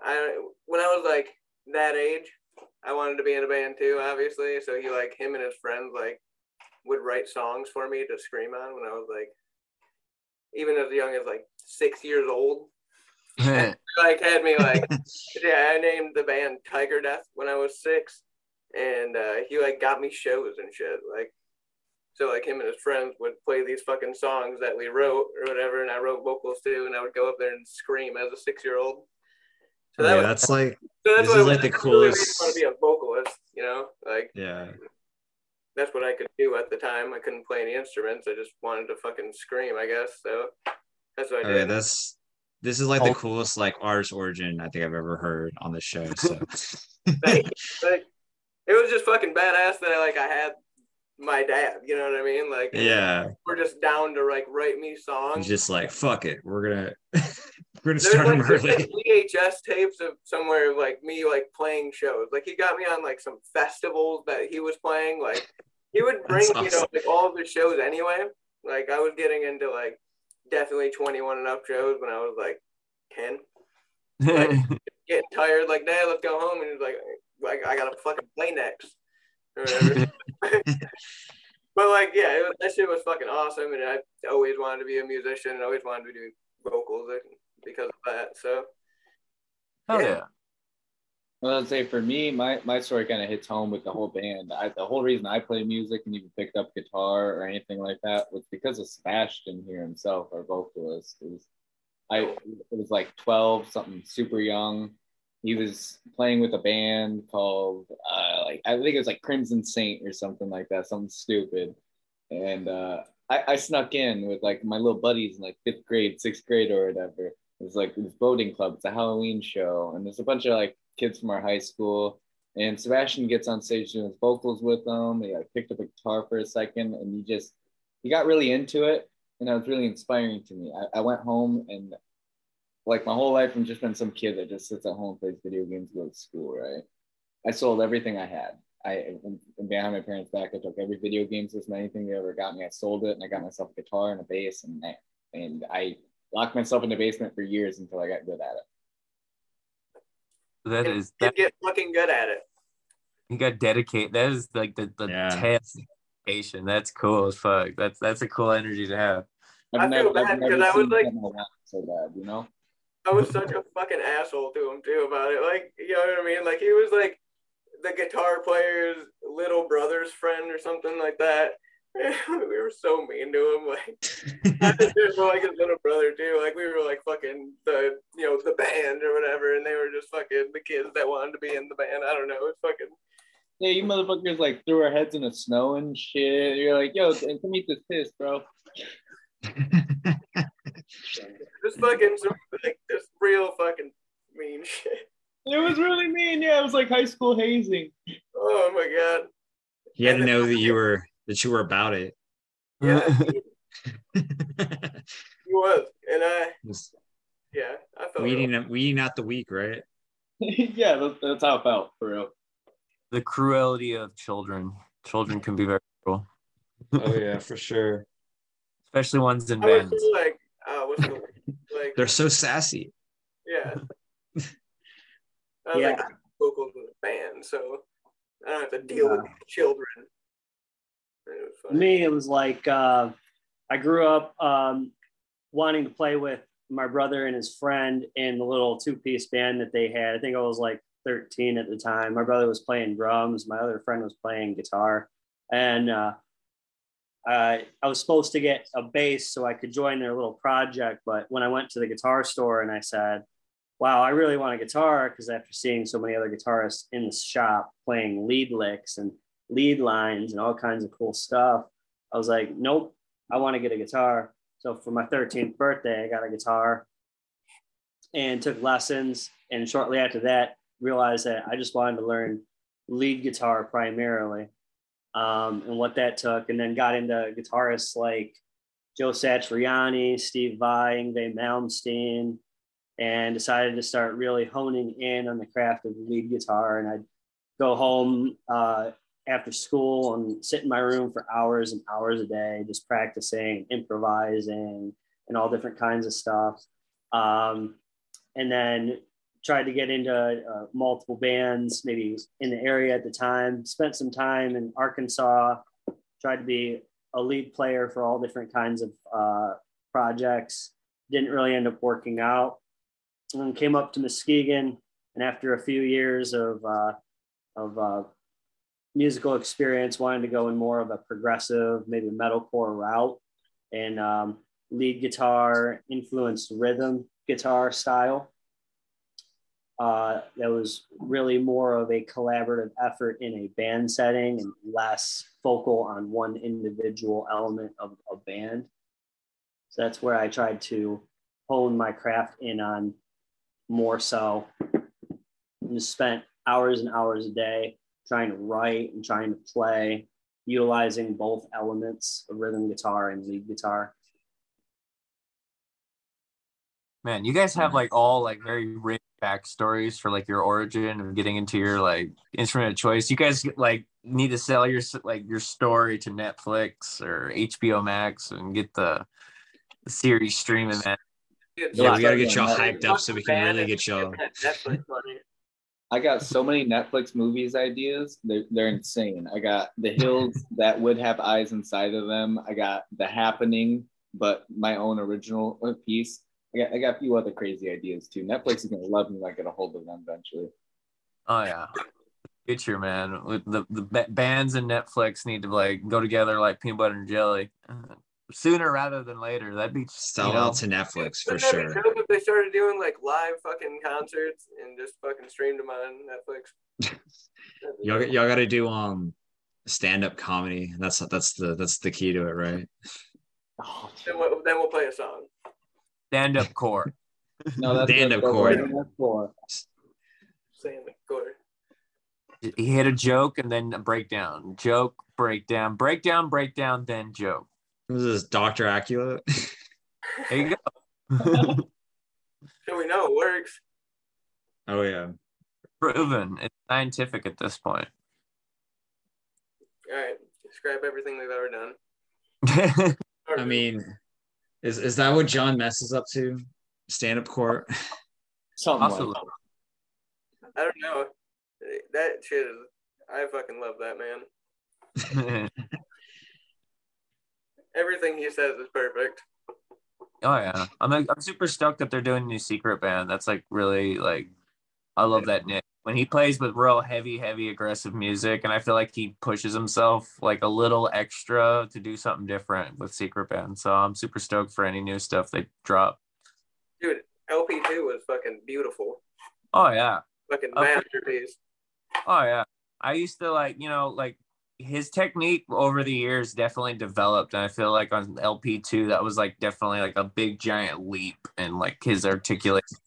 I when I was like that age, I wanted to be in a band too, obviously. So he like him and his friends like would write songs for me to scream on when I was like even as young as like six years old. <laughs> Like had me like <laughs> yeah, I named the band Tiger Death when I was six, and uh, he like got me shows and shit. Like so, like him and his friends would play these fucking songs that we wrote or whatever, and I wrote vocals too, and I would go up there and scream as a six year old. So that yeah, was that's like so that's this what is I like the coolest. really made me coolest- want to be a vocalist, you know, like yeah. that's what I could do at the time. I couldn't play any instruments. I just wanted to fucking scream, I guess. So that's what I yeah, did. that's this is like the Oh. coolest like artist origin I think I've ever heard on the show. So <laughs> Thank. Like, it was just fucking badass that I like I had my dad. You know what I mean? Like yeah, we're just down to like write me songs. just like fuck it, we're gonna we're gonna start like there's, early. like, VHS tapes of somewhere like me like playing shows. Like he got me on like some festivals that he was playing. Like he would bring That's you know like all of his shows anyway. Like I was getting into like definitely 21 and up shows when I was like 10. <laughs> Getting tired, like dad, let's go home, and he's like, like I gotta fucking play next. Or whatever. <laughs> But like, yeah, it was, that shit was fucking awesome, and I always wanted to be a musician and always wanted to do vocals because of that. So Hell Yeah. yeah. Well, I'd say for me, my, my story kind of hits home with the whole band. I, the whole reason I play music and even picked up guitar or anything like that was because of Sebastian here himself, our vocalist. It was, I it was like 12, something super young. He was playing with a band called, uh, like I think it was like Crimson Saint or something like that, something stupid. And uh, I, I snuck in with like my little buddies in like fifth grade, sixth grade or whatever. It was like this boating club. It's a Halloween show, and there's a bunch of like kids from our high school. And Sebastian gets on stage doing his vocals with them. He like picked up a guitar for a second, and he just he got really into it, and it was really inspiring to me. I, I went home and like my whole life, I've just been some kid that just sits at home, plays video games, goes to school. Right? I sold everything I had. I and behind my parents' back, I took every video game system, anything they ever got me. I sold it, and I got myself a guitar and a bass, and and I locked myself in the basement for years until I got good at it. That and is you that get fucking good at it. you got dedicated. That is like the the Yeah. task dedication. That's cool as fuck. That's that's a cool energy to have. I feel bad because I was like- so bad, you know. I was such <laughs> a fucking asshole to him too about it. Like, you know what I mean? Like he was like the guitar player's little brother's friend or something like that. <laughs> we were so mean to him. Like I think there's like his little brother too. Like we were like fucking the you know the band or whatever, and they were just fucking the kids that wanted to be in the band. I don't know. It's fucking Yeah, you motherfuckers like threw our heads in the snow and shit. You're like, yo, come eat this piss, bro. <laughs> just fucking some like this real fucking mean shit. It was really mean. Yeah, it was like high school hazing. Oh my god. he had to know that you were that you were about it. Yeah, he, <laughs> <laughs> <laughs> he was, and I Just yeah I felt real weeding weeding out the weak, right? yeah, that's, that's how it felt for real. the cruelty of children. Children can be very cruel, Oh yeah, for sure. especially ones in I bands. just like, uh, what's the like? They're so sassy. Yeah. I Yeah. like, I'm vocals in the band, so I don't have to deal with children. And it was funny. Me it was like uh, i grew up um, wanting to play with my brother and his friend in the little two-piece band that they had. I think i was like 13 at the time. My brother was playing drums. My other friend was playing guitar. And uh, I, I was supposed to get a bass so i could join their little project but when i went to the guitar store and i said wow i really want a guitar because after seeing so many other guitarists in the shop playing lead licks and lead lines and all kinds of cool stuff. I was like, nope, I want to get a guitar. So for my 13th birthday, I got a guitar and took lessons. And shortly after that, realized that I just wanted to learn lead guitar primarily um, and what that took. And then got into guitarists like Joe Satriani, Steve Vai, Yngwie Malmsteen, and decided to start really honing in on the craft of lead guitar. And I'd go home uh, after school and sit in my room for hours and hours a day, just practicing, improvising, and all different kinds of stuff. Um, and then tried to get into uh, multiple bands, maybe in the area at the time. Spent some time in Arkansas. Tried to be a lead player for all different kinds of uh, projects. Didn't really end up working out. And then came up to Muskegon, and after a few years of uh, of uh, musical experience, wanted to go in more of a progressive, maybe metalcore route, and um, lead guitar influenced rhythm guitar style. Uh, that was really more of a collaborative effort in a band setting and less focal on one individual element of a band. So that's where I tried to hone my craft in on more so. And spent hours and hours a day trying to write and trying to play, utilizing both elements of rhythm guitar and lead guitar. Man, you guys have like all like very rich backstories for like your origin of getting into your like instrument of choice. You guys like need to sell your like your story to Netflix or HBO Max and get the, the series streaming that. Yeah, we gotta get y'all hyped up so we can really get y'all. I got so many Netflix movies ideas. They're, they're insane. I got The Hills <laughs> that would have eyes inside of them. I got The Happening, but my own original piece. I got, I got a few other crazy ideas too. Netflix is going to love me when I get a hold of them eventually. Oh, yeah. Future, man. The, the bands and Netflix need to like go together like peanut butter and jelly <laughs> sooner rather than later. That'd be Sell you know, out to Netflix for Wouldn't that be sure. dope if they started doing like live fucking concerts and just fucking streamed them on Netflix. <laughs> Y'all, dope. y'all got to do um stand up comedy. That's that's the that's the key to it, right? Oh, <laughs> Then we'll, then we'll play a song. stand up core. <laughs> No, that's Stand-up core. that's for- Saying the core. He hit a joke and then a breakdown. Joke, breakdown, breakdown, breakdown, then joke. This is Doctor Acula. <laughs> There you go. So we know it works. oh yeah. Proven. It's scientific at this point. All right. Describe everything they've ever done. <laughs> I mean, is is that what John messes up to? Stand up court. <laughs> something like I don't know. That shit is. I fucking love that man. Everything he says is perfect. Oh yeah, I'm like, I'm super stoked that they're doing a new secret band. That's like really like I love that Nick when he plays with real heavy, heavy, aggressive music, and I feel like he pushes himself like a little extra to do something different with secret band. So I'm super stoked for any new stuff they drop. Dude, LP2 was fucking beautiful. Oh yeah, Fucking masterpiece. oh yeah. I used to like you know like his technique over the years definitely developed, and I feel like on LP two that was like definitely like a big giant leap in like his articulation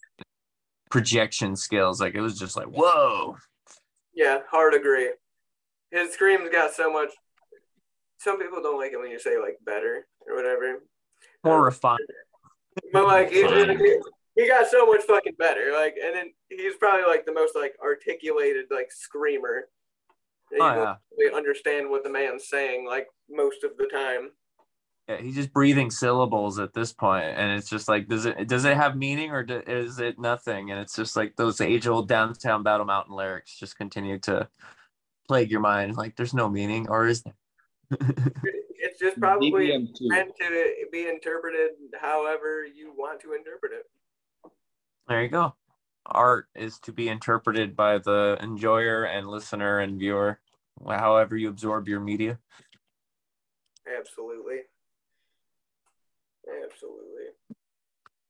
projection skills. Like it was just like whoa. Yeah, hard agree. His screams got so much. Some people don't like it when you say like better or whatever. more um, refined. But like he, he, he got so much fucking better. Like and then he's probably like the most like articulated like screamer. And you Oh, don't yeah. really understand what the man's saying like most of the time. Yeah, he's just breathing syllables at this point, and it's just like, does it does it have meaning or do, is it nothing? And it's just like those age old downtown Battle Mountain lyrics just continue to plague your mind. Like, there's no meaning, or is there? <laughs> It's just probably meant to be interpreted however you want to interpret it. there you go. Art is to be interpreted by the enjoyer and listener and viewer, however you absorb your media. Absolutely. Absolutely.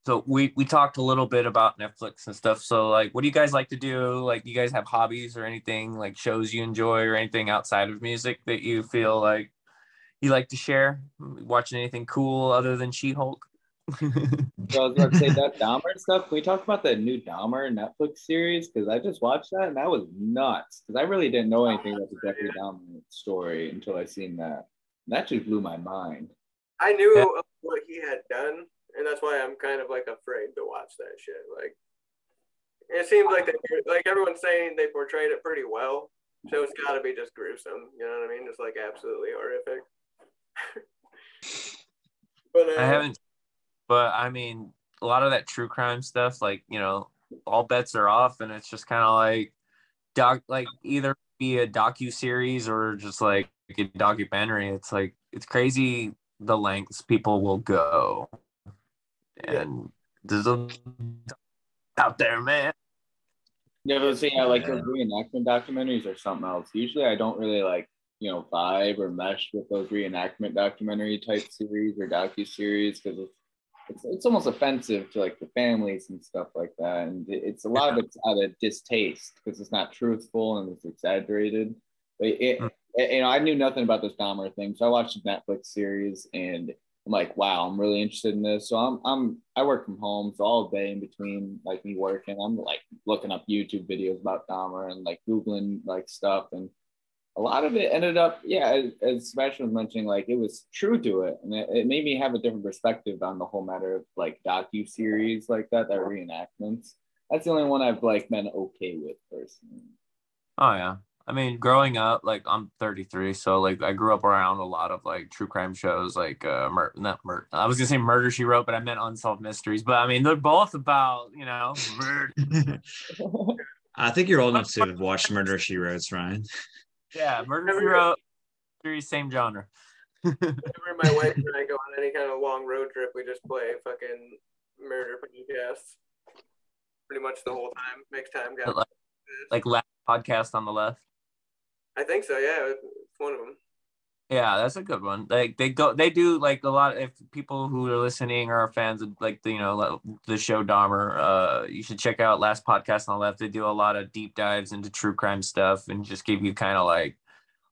so we we talked a little bit about netflix and stuff so like what do you guys like to do like you guys have hobbies or anything like shows you enjoy or anything outside of music that you feel like you like to share watching anything cool other than she-hulk So I was about to say that Dahmer stuff. Can we talk about that new Dahmer Netflix series? Because I just watched that and that was nuts. Because I really didn't know anything about the Jeffrey Dahmer story until I seen that. And that just blew my mind. I knew Yeah. what he had done, and that's why I'm kind of like afraid to watch that shit. Like, it seems like they, like everyone's saying they portrayed it pretty well, so it's got to be just gruesome. You know what I mean? Just like absolutely horrific. <laughs> but uh, i haven't but i mean a lot of that true crime stuff like you know all bets are off and it's just kind of like doc like either be a docu series or just like a documentary. It's like it's crazy the lengths people will go. And there's a out there man. Yeah, but see, I like those reenactment documentaries or something else. Usually I don't really like, you know, vibe or mesh with those reenactment documentary type series or docu series because it's, it's it's almost offensive to like the families and stuff like that. And it's a lot of it's out of distaste because it's not truthful and it's exaggerated. But it, Mm. it- you know, I knew nothing about this Dahmer thing, so I watched the Netflix series and I'm like, wow, I'm really interested in this. So I'm I'm I work from home, so all day in between like me working, I'm like looking up YouTube videos about Dahmer and like googling like stuff, and a lot of it ended up, yeah, as, as Sebastian was mentioning, like it was true to it, and it, it made me have a different perspective on the whole matter of like docu series like that, that reenactments. That's the only one I've like been okay with personally. oh yeah i mean growing up like i'm 33 so like i grew up around a lot of like true crime shows like uh mur- not mur- i was gonna say murder she wrote but i meant unsolved mysteries but i mean they're both about you know murder I <laughs> I think you're old enough to watch Murder She Wrote, Ryan. Yeah, <laughs> Murder heard- Wrote, series, same genre. <laughs> Whenever my wife and I go on any kind of long road trip, we just play fucking murder podcasts. Pretty much the whole time. Makes time go. Like- like last podcast on the left. I think so. Yeah, it's one of them. Yeah, that's a good one. Like they go, they do like a lot. If people who are listening are fans of like the you know the show Dahmer, uh, you should check out last podcast on the left. They do a lot of deep dives into true crime stuff and just give you kind of like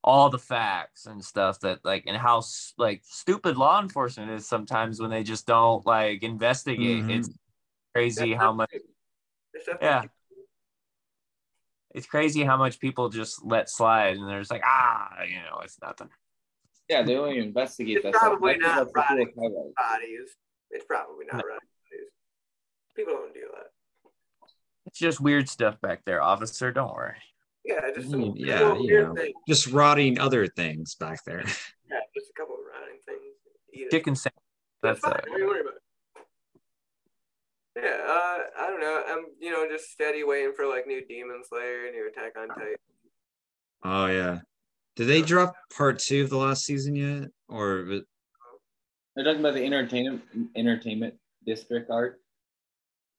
all the facts and stuff that like and how like stupid law enforcement is sometimes when they just don't like investigate. Mhm. It's crazy how much. Yeah. It's crazy how much people just let slide and they're just like ah you know it's nothing. Yeah, they only investigate It's that stuff. probably That's not rotting. cool bodies. It's probably not right. bodies. People don't do that. It's just weird stuff back there, officer. Don't worry. Yeah, just some Mm, yeah, little you weird know. things. Just rotting other things back there. <laughs> Yeah, just a couple of rotting things. Eat it. Chicken sandwich. That's That's fine. it. Don't worry about it. Yeah, uh, I don't know. I'm, you know, just steady waiting for like new Demon Slayer, new Attack on Titan. Oh yeah. Did they drop part two of the last season yet? Or was- They're talking about the entertainment entertainment district art.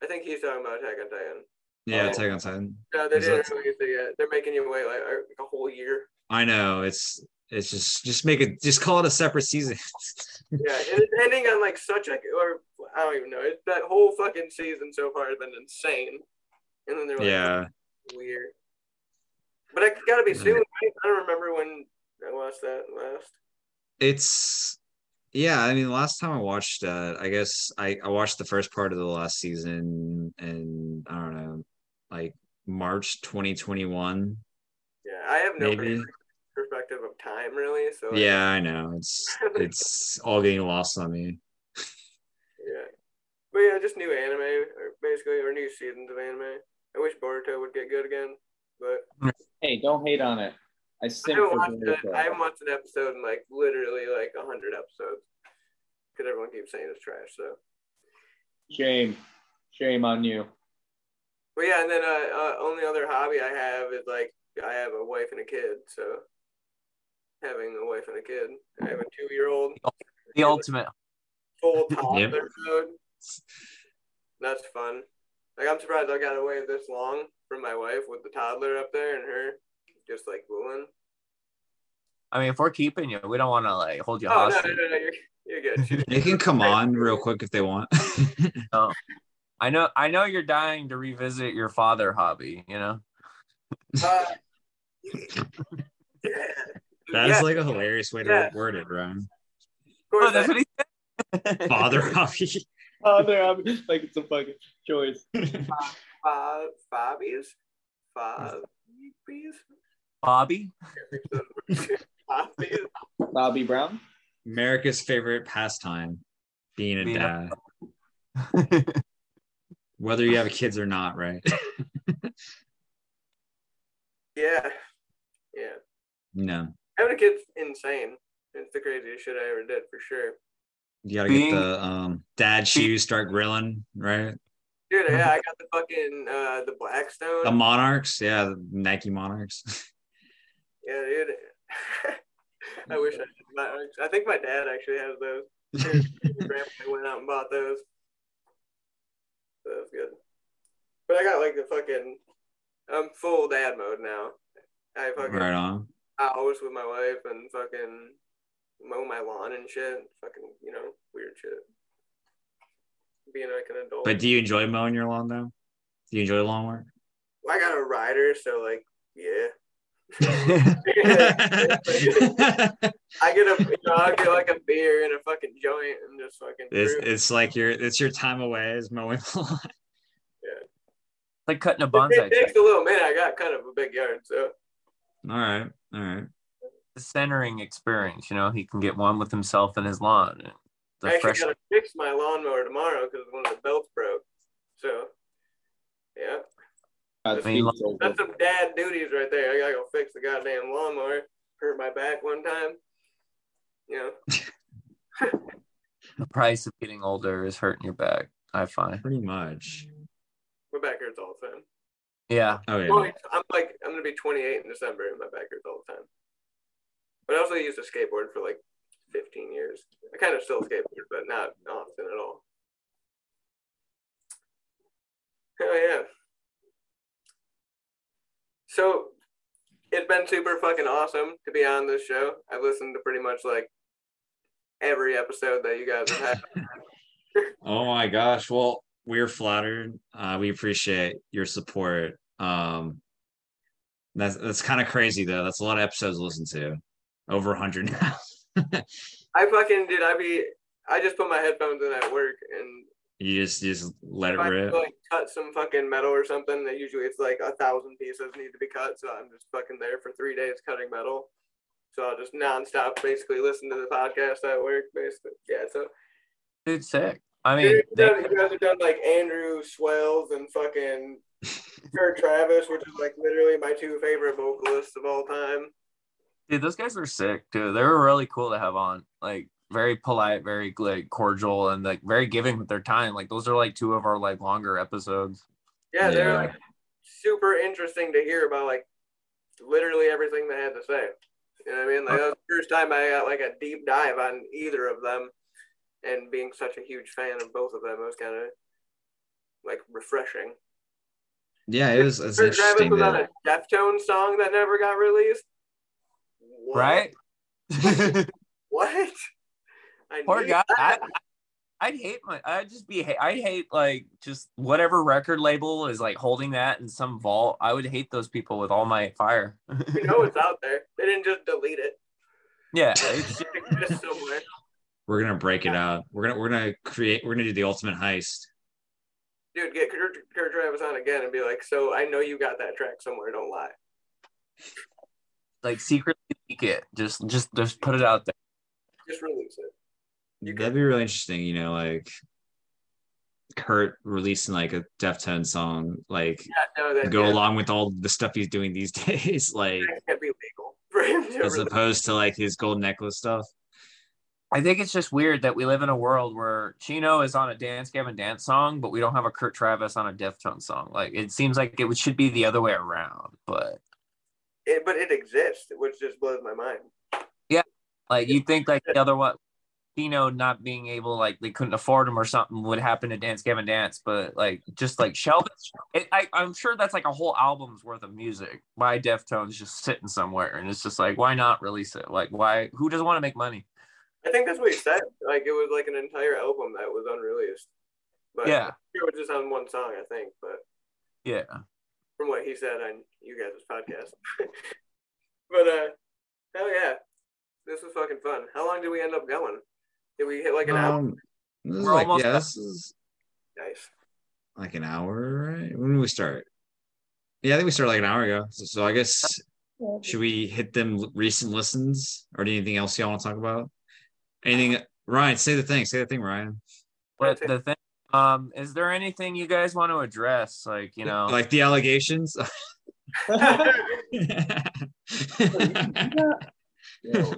I think he's talking about Attack on Titan. yeah, Oh. Attack on Titan. No, they Is didn't that- release it yet. They're making you wait like a whole year. I know it's it's just just make it just call it a separate season. <laughs> Yeah, and it's ending on like such a or I don't even know. It's that whole fucking season so far has been insane. And then they're like, yeah. weird. But it's gotta be Yeah. soon. Right? I don't remember when I watched that last. It's yeah, I mean the last time I watched uh I guess I, I watched the first part of the last season and I don't know, like March 2021. Yeah, I have no Maybe. perspective of time really. So Yeah, I know. It's <laughs> it's all getting lost on me. yeah. But yeah, just new anime, or basically, or new seasons of anime. I wish Boruto would get good again, but Hey, don't hate on it. I I simp haven't watched it. I haven't watched an episode in like literally like a hundred episodes because everyone keeps saying it's trash. So, Shame, shame on you. but yeah, and then uh, uh, only other hobby I have is like I have a wife and a kid. So, having a wife and a kid, I have a two-year-old The ultimate. full <laughs> toddler mode. That's fun. Like I'm surprised I got away this long from my wife with the toddler up there and her just like wooing. I mean, if we're keeping you, we don't want to like hold you Oh no, no, hostage. no, no, you're you're good. <laughs> They can come on real quick if they want. <laughs> I know, I know you're dying to revisit your father hobby. You know, Uh, <laughs> yeah. That's Yeah, like a hilarious way to Yeah. word it, Ryan. of course, oh, that's what he said. Father hobby. Oh, there, I'm like it's a fucking choice. Five, Fabies? Fabies? Bobby. Fabies? Bobby Brown. America's favorite pastime, being a Being a- dad. <laughs> Whether you have kids or not, right? <laughs> Yeah. Yeah. no. Having a kid's insane. It's the craziest shit I ever did for sure. You gotta Being- get the um dad shoes, start grilling, right? Dude, yeah, I got the fucking uh the Blackstone. The Monarchs, yeah, the Nike Monarchs. <laughs> yeah, dude. <laughs> I wish I had my, I think my dad actually has those. <laughs> His grandpa went out and bought those. So that's good. But I got like the fucking I'm full dad mode now. I fucking right on. hours with my wife and fucking mow my lawn and shit. Fucking, you know, weird shit. Being like an adult. But do you enjoy mowing your lawn though? Do you enjoy lawn work? Well, I got a rider, so like, yeah. <laughs> <laughs> I get a, you know, I'll get like a beer and a fucking joint and just fucking. it's, it's like your it's your time away is mowing the lawn. like cutting a It, bonsai it takes a little minute. I got kind of a big yard, so All right, all right. The centering experience. You know, he can get one with himself and his lawn. I The actually fresh. gotta fix my lawnmower tomorrow because one of the belts broke. So, yeah, God's I mean, that's some dad duties right there. I gotta go fix the goddamn lawnmower. Hurt my back one time. You <laughs> know, The price of getting older is hurting your back. I find. Pretty much. my back hurts all the time. Yeah. Oh yeah. Well, I'm like I'm gonna be 28 in December, and my back hurts all the time. But I also used a skateboard for like 15 years. I kind of still skateboard, but not often at all. Oh yeah. So it's been super fucking awesome to be on this show. I've listened to pretty much like every episode that you guys have had. <laughs> Oh my gosh. Well, we're flattered. Uh, we appreciate your support. Um, that's that's kind of crazy though. That's a lot of episodes to listen to. Over hundred now. <laughs> I fucking did. I be. I just put my headphones in at work, and you just you just let it rip. to, like cut some fucking metal or something, that usually it's like a thousand pieces need to be cut. So I'm just fucking there for three days cutting metal. So I'll just nonstop basically listen to the podcast at work. Basically, yeah. So Dude, sick. I mean, you they- guys, you guys have done like Andrew Wells and fucking <laughs> Kurt Travis, which is like literally my two favorite vocalists of all time. Dude, those guys were sick, dude. They were really cool to have on. Like, very polite, very like cordial, and like very giving with their time. Like, those are like two of our like longer episodes. Yeah, they're Yeah. like super interesting to hear about like literally everything they had to say. You know what I mean? Like that was the first time I got like a deep dive on either of them, and being such a huge fan of both of them, it was kind of like refreshing. Yeah, it was it's Kurt Travis interesting. was on That, a Deftones song that never got released. What? Right? <laughs> What? I Poor knew guy. I, that. I, I'd hate my. I'd just be. I'd hate like just whatever record label is like holding that in some vault. I would hate those people with all my fire. You <laughs> know it's out there. They didn't just delete it. yeah, it's, It exists somewhere. we're gonna break it out. We're gonna we're gonna create. We're gonna do the ultimate heist. Dude, get Kurt, Kurt Travis on again and be like, so I know you got that track somewhere. Don't lie. like secretly leak it. Just, just, just put it out there. Just release it. You That'd be really interesting. You know, like Kurt releasing like a Deftones song, like Yeah, no, that go yeah, along with all the stuff he's doing these <laughs> days, like that can't be legal for him to as release. opposed to like his gold necklace stuff. I think it's just weird that we live in a world where Chino is on a Dance Gavin Dance song, but we don't have a Kurt Travis on a Deftones song. Like it seems like it should be the other way around, but It, but it exists, which just blows my mind. Yeah, like you think like the other one, Chino not being able like they couldn't afford him or something would happen to Dance Gavin Dance, but like just like Sheldon, it, I, I'm sure that's like a whole album's worth of music by Deftones just sitting somewhere, and it's just like why not release it? Like why? Who doesn't want to make money? I think that's what he said. Like it was like an entire album that was unreleased. But Yeah, it was just on one song, I think. But yeah. from what he said on you guys' podcast. <laughs> but uh, hell yeah, this was fucking fun. How long did we end up going? Did we hit like an hour? Um, this We're like almost yeah, this is Nice. like an hour, right? When did we start? Yeah, I think we started like an hour ago. So, so I guess should we hit them recent listens or anything else y'all want to talk about? Anything? Ryan, say the thing. Say the thing, Ryan. But the thing, um, is there anything you guys want to address? Like, you know, like the allegations. <laughs> Yo,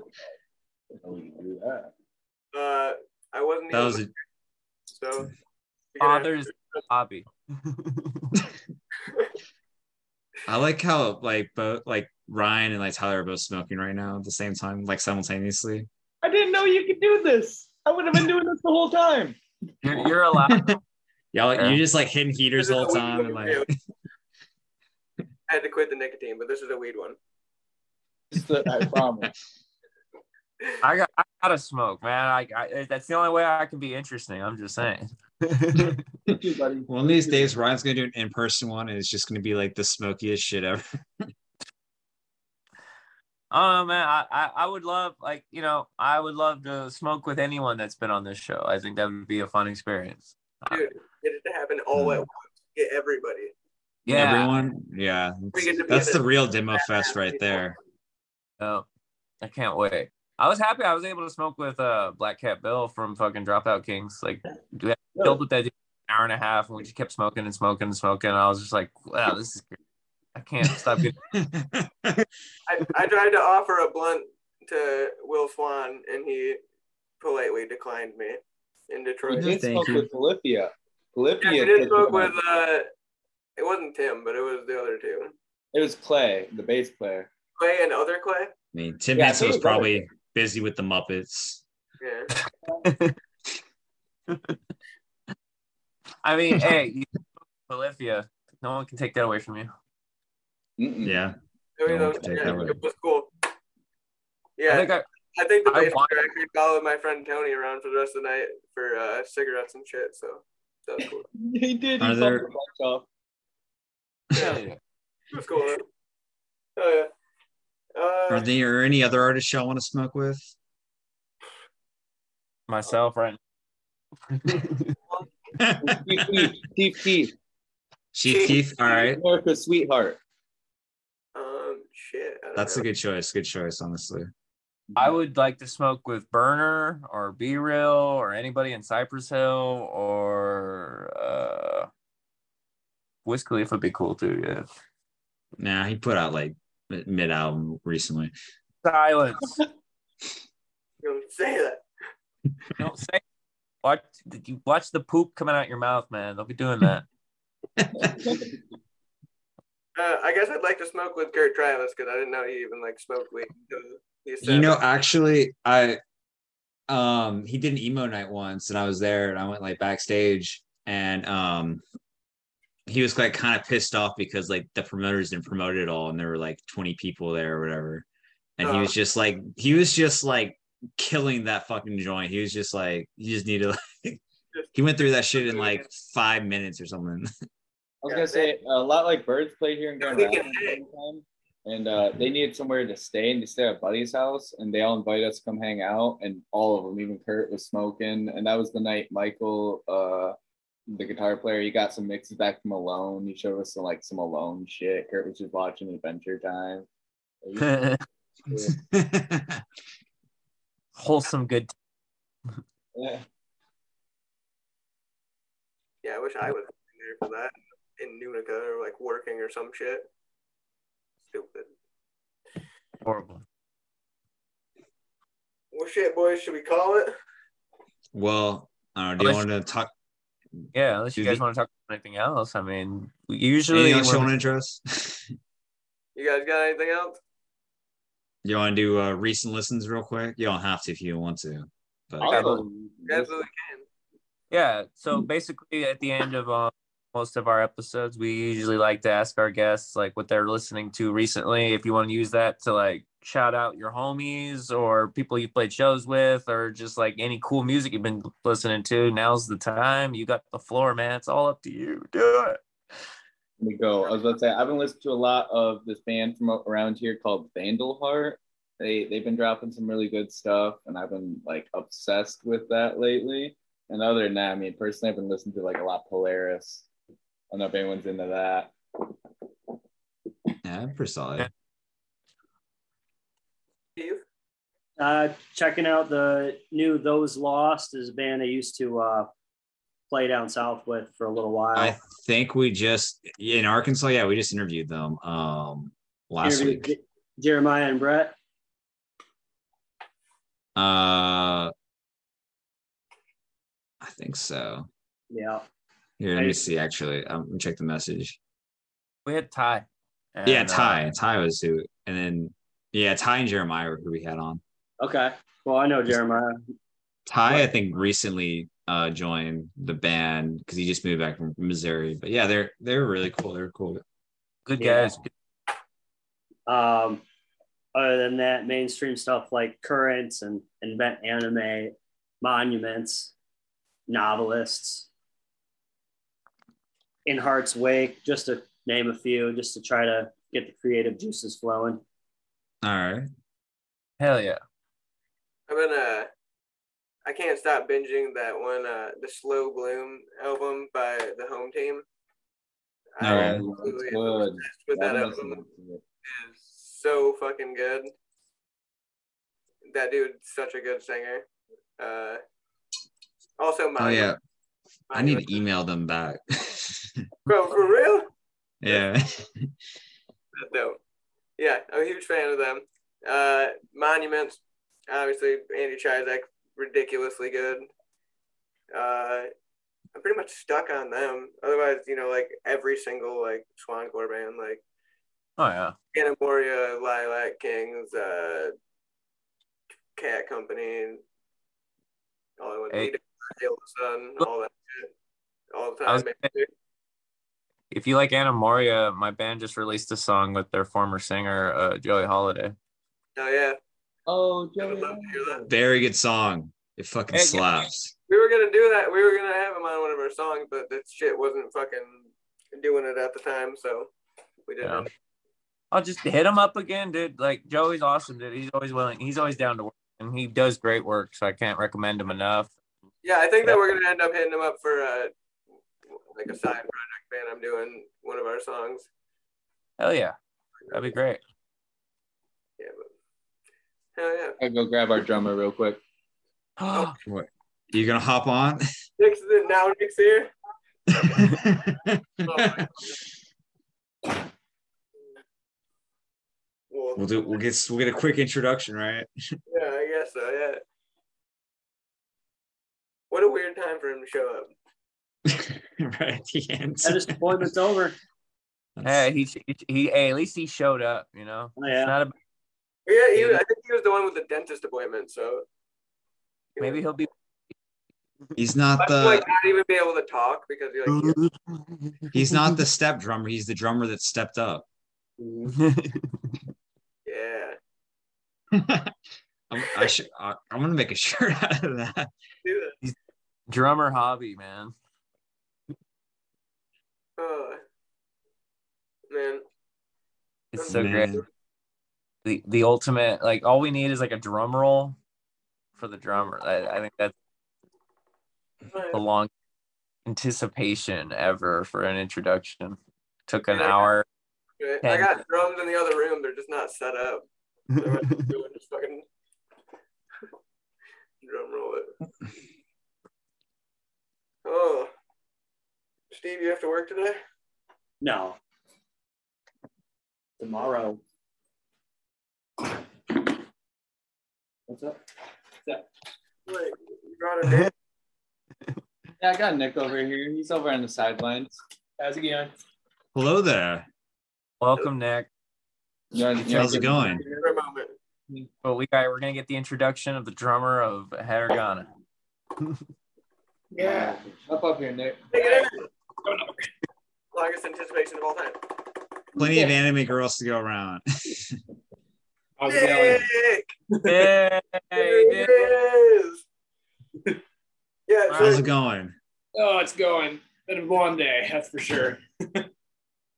we can do that? Uh, I wasn't. that was a, so. father's hobby. <laughs> I like how like both like Ryan and like Tyler are both smoking right now at the same time, like simultaneously. I didn't know you could do this. I would have been doing this the whole time. You're, you're allowed. <laughs> Y'all, Yeah. you just like hitting heaters the whole time and like too. I had to quit the nicotine, but this is a weed one. Just I promise. <laughs> <laughs> I got, I gotta smoke, man. I, I, that's the only way I can be interesting. I'm just saying. Thank you, one of these days Ryan's gonna do an in-person one and it's just gonna be like the smokiest shit ever. <laughs> Oh man, I, I, I would love like you know I would love to smoke with anyone that's been on this show. I think that would be a fun experience. Dude, get it to happen all at once. Get everybody. Yeah, Everyone, yeah. We get to be That's the the- real demo fest right there. no, I can't wait. I was happy I was able to smoke with uh Black Cat Bill from fucking Dropout Kings. Like, we had chilled with that an hour and a half, and we just kept smoking and smoking and smoking. And I was just like, wow, this is great. I can't stop getting. <laughs> I, I tried to offer a blunt to Will Swan, and he politely declined me in Detroit. No, did thank smoke you. with Polyphia. Yeah, Polyphia. did smoke with uh, It wasn't Tim, but it was the other two. It was Clay, the bass player. Clay and other Clay. I mean, Tim Yeah, I Henson think was it other probably busy with the Muppets. Yeah. <laughs> I mean, hey, you <laughs> Olivia, no one can take that away from you. Mm-mm. Yeah. I mean, No, that was, take yeah, it was cool. I Yeah, think I, I think the bass want- player actually followed my friend Tony around for the rest of the night for uh, cigarettes and shit. So that was cool. <laughs> He did. He Are there- off. Hell yeah. It was cool. Man. Oh yeah. Uh, Are there any other artists y'all want to smoke with? myself right Chief Keef, Chief Keef, Chief Keith. All right. America's sweetheart. um, shit. That's know. a good choice. Good choice, honestly. I would like to smoke with Berner or B-Real or anybody in Cypress Hill or uh Wiz Khalifa would be cool too, yeah. Nah, he put out like mid album recently. Silence. <laughs> Don't say that. Don't say watch you watch the poop coming out your mouth, man. Don't be doing that. <laughs> Uh, I guess I'd like to smoke with Kurt Travis because I didn't know he even like smoked weed. until You know, actually, I um he did an emo night once, and I was there, and I went like backstage, and um he was like kind of pissed off because like the promoters didn't promote it all, and there were like twenty people there or whatever, and he Uh. was just like he was just like killing that fucking joint. He was just like you just need to like he went through that shit in like five minutes or something. <laughs> I was gonna say a lot like Birds played here in Grand Rapids can one hang. time, and uh, they needed somewhere to stay, and they stayed at Buddy's house, and they all invited us to come hang out, and all of them, even Kurt was smoking, and that was the night Michael, uh, the guitar player, he got some mixes back from Alone. He showed us some like some Alone shit. Kurt was just watching Adventure Time. <laughs> Wholesome good Yeah. Yeah, I wish I was there for that in Nunica or like working or some shit. Stupid. horrible. Well, shit, boys, should we call it? well, I don't know. Do you want to talk? Yeah, unless you guys want to talk about anything else. I mean usually Anything else you want to address? <laughs> You guys got anything else? You want to do uh, recent listens real quick? You don't have to if you don't want to. But Also, absolutely can. Yeah. So basically, at the end of uh, most of our episodes, we usually like to ask our guests like what they're listening to recently. If you want to use that to like shout out your homies or people you played shows with, or just like any cool music you've been listening to, now's the time. You got the floor, man. It's all up to you. Do it. Let me go. I was about to say I've been listening to a lot of this band from around here called Vandal Heart. They they've been dropping some really good stuff, and I've been like obsessed with that lately. And other than that, I mean, personally, I've been listening to like a lot Polaris. I don't know if anyone's into that. yeah, pretty solid. Steve? Uh, checking out the new Those Lost is a band I used to uh, play down south with for a little while. I think we just in Arkansas. Yeah, we just interviewed them um last Interviewed week. Je- Jeremiah and Brett. Uh, I think so. Yeah. Here, let me see. Actually, um, let me check the message. We had Ty. And, yeah, uh, Ty. Ty was who, and then yeah, Ty and Jeremiah were who we had on. Okay. Well, I know Jeremiah. Ty, I think, recently uh joined the band because he just moved back from Missouri. But yeah, they're they're really cool. They're cool. good Yeah. guys. Um, other than that, mainstream stuff like Currents and Invent Animate, Monuments, Novelists, In Heart's Wake, just to name a few, just to try to get the creative juices flowing. All right. Hell yeah. I've been uh I can't stop binging that one uh the Slow Bloom album by the home team. Oh, I'm absolutely That's good. with that I've album. listening to it. It is so fucking good. That dude's such a good singer. Uh also Oh my yeah, I need to email them back. <laughs> Bro, for real? yeah. That's dope. Yeah, I'm a huge fan of them. Uh, Monuments, obviously, Andy Cizek, ridiculously good. Uh, I'm pretty much stuck on them. Otherwise, you know, like every single like Swan Swancore band, like Oh yeah. Anamoria, Lilac Kings, uh, Cat Company, all I want Hey. to Hail Sun, all that shit, all the time. gonna. If you like Anna Moria, my band just released a song with their former singer, uh, Joey Holiday. Oh yeah, Oh, Joey. would love to hear that. Very good song. It fucking Hey, slaps. We were gonna do that. We were gonna have him on one of our songs, but that shit wasn't fucking doing it at the time, so we didn't. Yeah. I'll just hit him up again, dude. Like Joey's awesome, dude. He's always willing. He's always down to work, and he does great work. So I can't recommend him enough. Yeah, I think that we're gonna end up hitting him up for uh, like a side project band. I'm doing one of our songs. Hell yeah, that'd be great. Yeah, but hell yeah. I go grab our drummer real quick. Oh. <gasps> What? You gonna hop on? <laughs> Nick's the, now Nick's here. Oh, my God. well, we'll do. We'll get. We'll get a quick introduction, right? <laughs> yeah, I guess so. Yeah. What a weird time for him to show up. <laughs> right at the end. That disappointment's over. Hey, he, he, he hey, at least he showed up. You know, Oh, it's yeah. not a, Yeah, he, was- I think he was the one with the dentist appointment. So maybe he'll be. He's not Might, the. like not even be able to talk because he like <laughs> He's not the step drummer. He's the drummer that stepped up. <laughs> Yeah. I'm, I should. I, I'm gonna make a shirt out of that. Do that. Drummer hobby, man. Oh, man. It's so Man. great. The the ultimate like all we need is like a drum roll for the drummer. I, I think that's the long anticipation ever for an introduction. Took an Yeah. hour. Okay, I got drums in the other room. They're just not set up. So what I'm doing is fucking <laughs> drum roll it. Oh, Steve, you have to work today. No. Tomorrow. What's up? Wait, you brought it in. <laughs> Yeah, I got Nick over here. He's over on the sidelines. How's it going? Hello there. Welcome, Nick. You wanna- you How's it going? for a. But we got we're gonna get the introduction of the drummer of Hiragana. Yeah. Up up here, Nick. Take it. Longest anticipation of all time. Plenty of anime girls to go around. How's it? Nick! Hey, There Nick. it is. <laughs> Yeah, How's so it going? Oh, it's going. Been a long day, that's for sure. <laughs>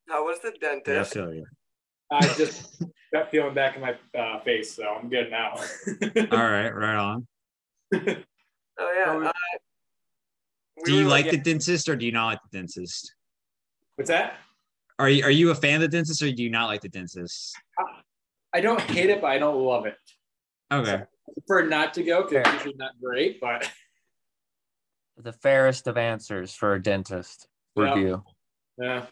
how was the Yeah, I feel you. I just got feeling back in my uh, face, so I'm good now. <laughs> All right, right on. Oh yeah. Uh, we Do you were- like the dentist or do you not like the dentist? What's that? Are you are you a fan of the dentist or do you not like the dentist? I don't hate it, but I don't love it. Okay. I prefer not to go because it's usually not great, but <laughs> The fairest of answers for a dentist Yeah. review. yeah.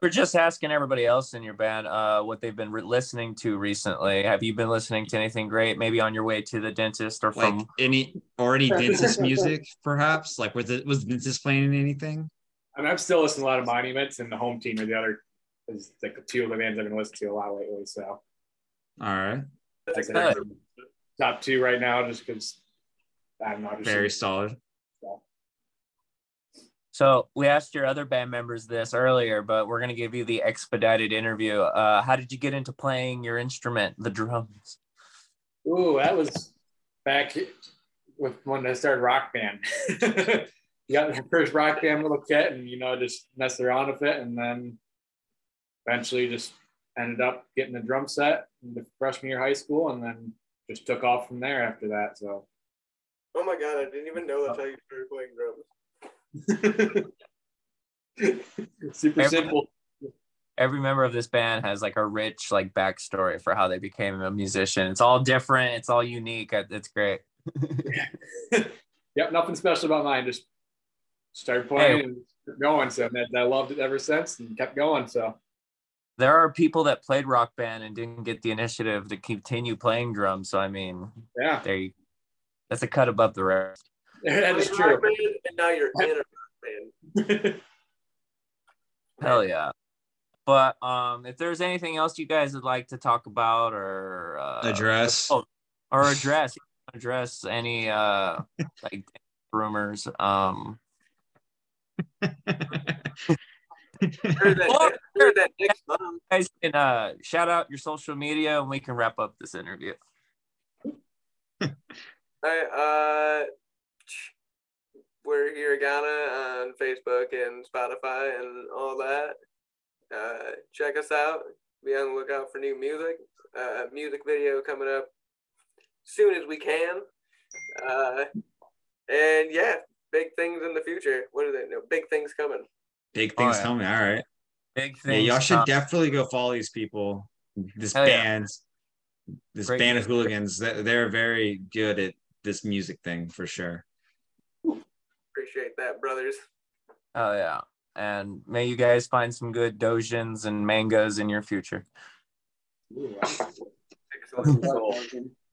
We're just asking everybody else in your band uh, what they've been re- listening to recently. Have you been listening to anything great? Maybe on your way to the dentist or Like from any or any <laughs> dentist music, perhaps? Like was the was the dentist playing anything? I mean, I'm still listening to a lot of Monuments, and the home team are the other is like the two of the bands I've been listening to a lot lately. So All right. I'd Good. top two right now, just because I don't know. Just Very solid. So we asked your other band members this earlier, but we're gonna give you the expedited interview. Uh, how did you get into playing your instrument, the drums? Ooh, that was back with when I started rock band. <laughs> you got the first rock band little kit and you know just messed around with it and then eventually just ended up getting a drum set in the freshman year of high school and then just took off from there after that. So Oh my god, I didn't even know that's how you started playing drums. <laughs> super Every- simple. Every member of this band has like a rich like backstory for how they became a musician. It's all different. It's all unique. It's great. <laughs> yep, nothing special about mine. Just started playing and kept going. So that, I loved it ever since and kept going. So There are people that played rock band and didn't get the initiative to continue playing drums. So I mean, yeah, there you, that's a cut above the rest. <laughs> that is true. And now you're in a rock Man. <laughs> Hell yeah. But um, if there's anything else you guys would like to talk about or uh, Address. oh, or <laughs> address address any uh like rumors, um, Heard that, heard that Nick's mom. guys can uh shout out your social media and we can wrap up this interview. <laughs> Uh, we're Hiragana on Facebook and Spotify and all that. Uh, check us out. Be on the lookout for new music. Uh, music video coming up soon as we can. Uh, and yeah, big things in the future. What are they? No, big things coming. Big Oh, things yeah. coming. All right. Big Yeah, things. y'all should uh, definitely go follow these people. This Hell yeah. band, this Great band of hooligans. they- They're very good at this music thing for sure. Appreciate that, brothers. Oh yeah. And may you guys find some good dojins and mangas in your future. <laughs>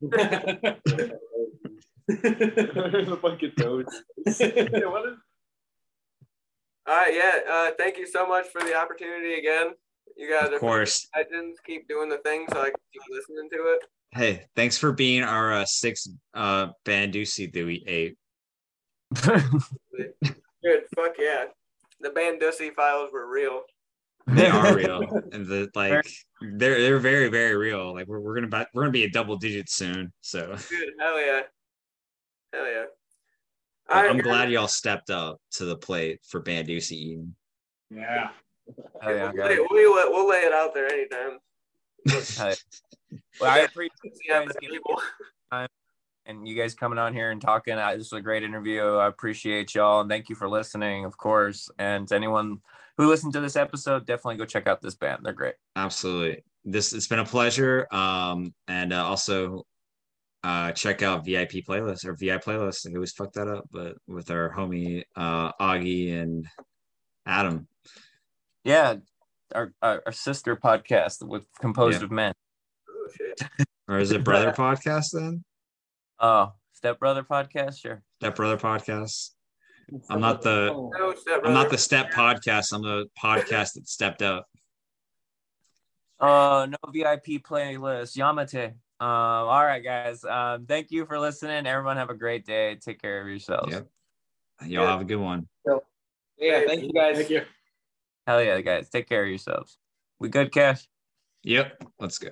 <laughs> <laughs> Excellent. Fucking toads. <laughs> All right, yeah. Uh, thank you so much for the opportunity again. You guys Of are course. legends. Keep doing the thing so I can keep listening to it. Hey, thanks for being our uh, sixth uh, Bandussy that we ate. Good. Fuck yeah. The Bandussy files were real. They are real, <laughs> and the like they're they're very very real. Like we're, we're gonna buy, we're gonna be a double digit soon. So Good. Hell yeah. Hell yeah. But I'm glad y'all stepped up to the plate for Bandussy eating. yeah. Oh yeah, We'll guys. lay, we'll, we'll lay it out there anytime. Well, I appreciate you guys but giving people- and you guys coming on here and talking. Uh, This was a great interview. I appreciate y'all and thank you for listening, of course. And to anyone who listened to this episode, definitely go check out this band. They're great. Absolutely. This it's been a pleasure. Um, and uh, also uh check out VIP playlist or VI playlist. I always fuck that up, but with our homie uh Augie and Adam. Yeah, our our, our sister podcast with composed Yeah. of men. Oh. <laughs> Or is it brother <laughs> podcast then? Oh, Step Brother podcast, sure. Step brother podcast. I'm not the No, step I'm not the step podcast. I'm the podcast that stepped up. Uh, no VIP playlist. Yamate. Um, all right, guys. Um, thank you for listening. Everyone have a great day. Take care of yourselves. Yep. Y'all have a good one. Yeah, thank you guys. Thank you. Hell yeah, guys. Take care of yourselves. We good, Cash? Yep. Let's go.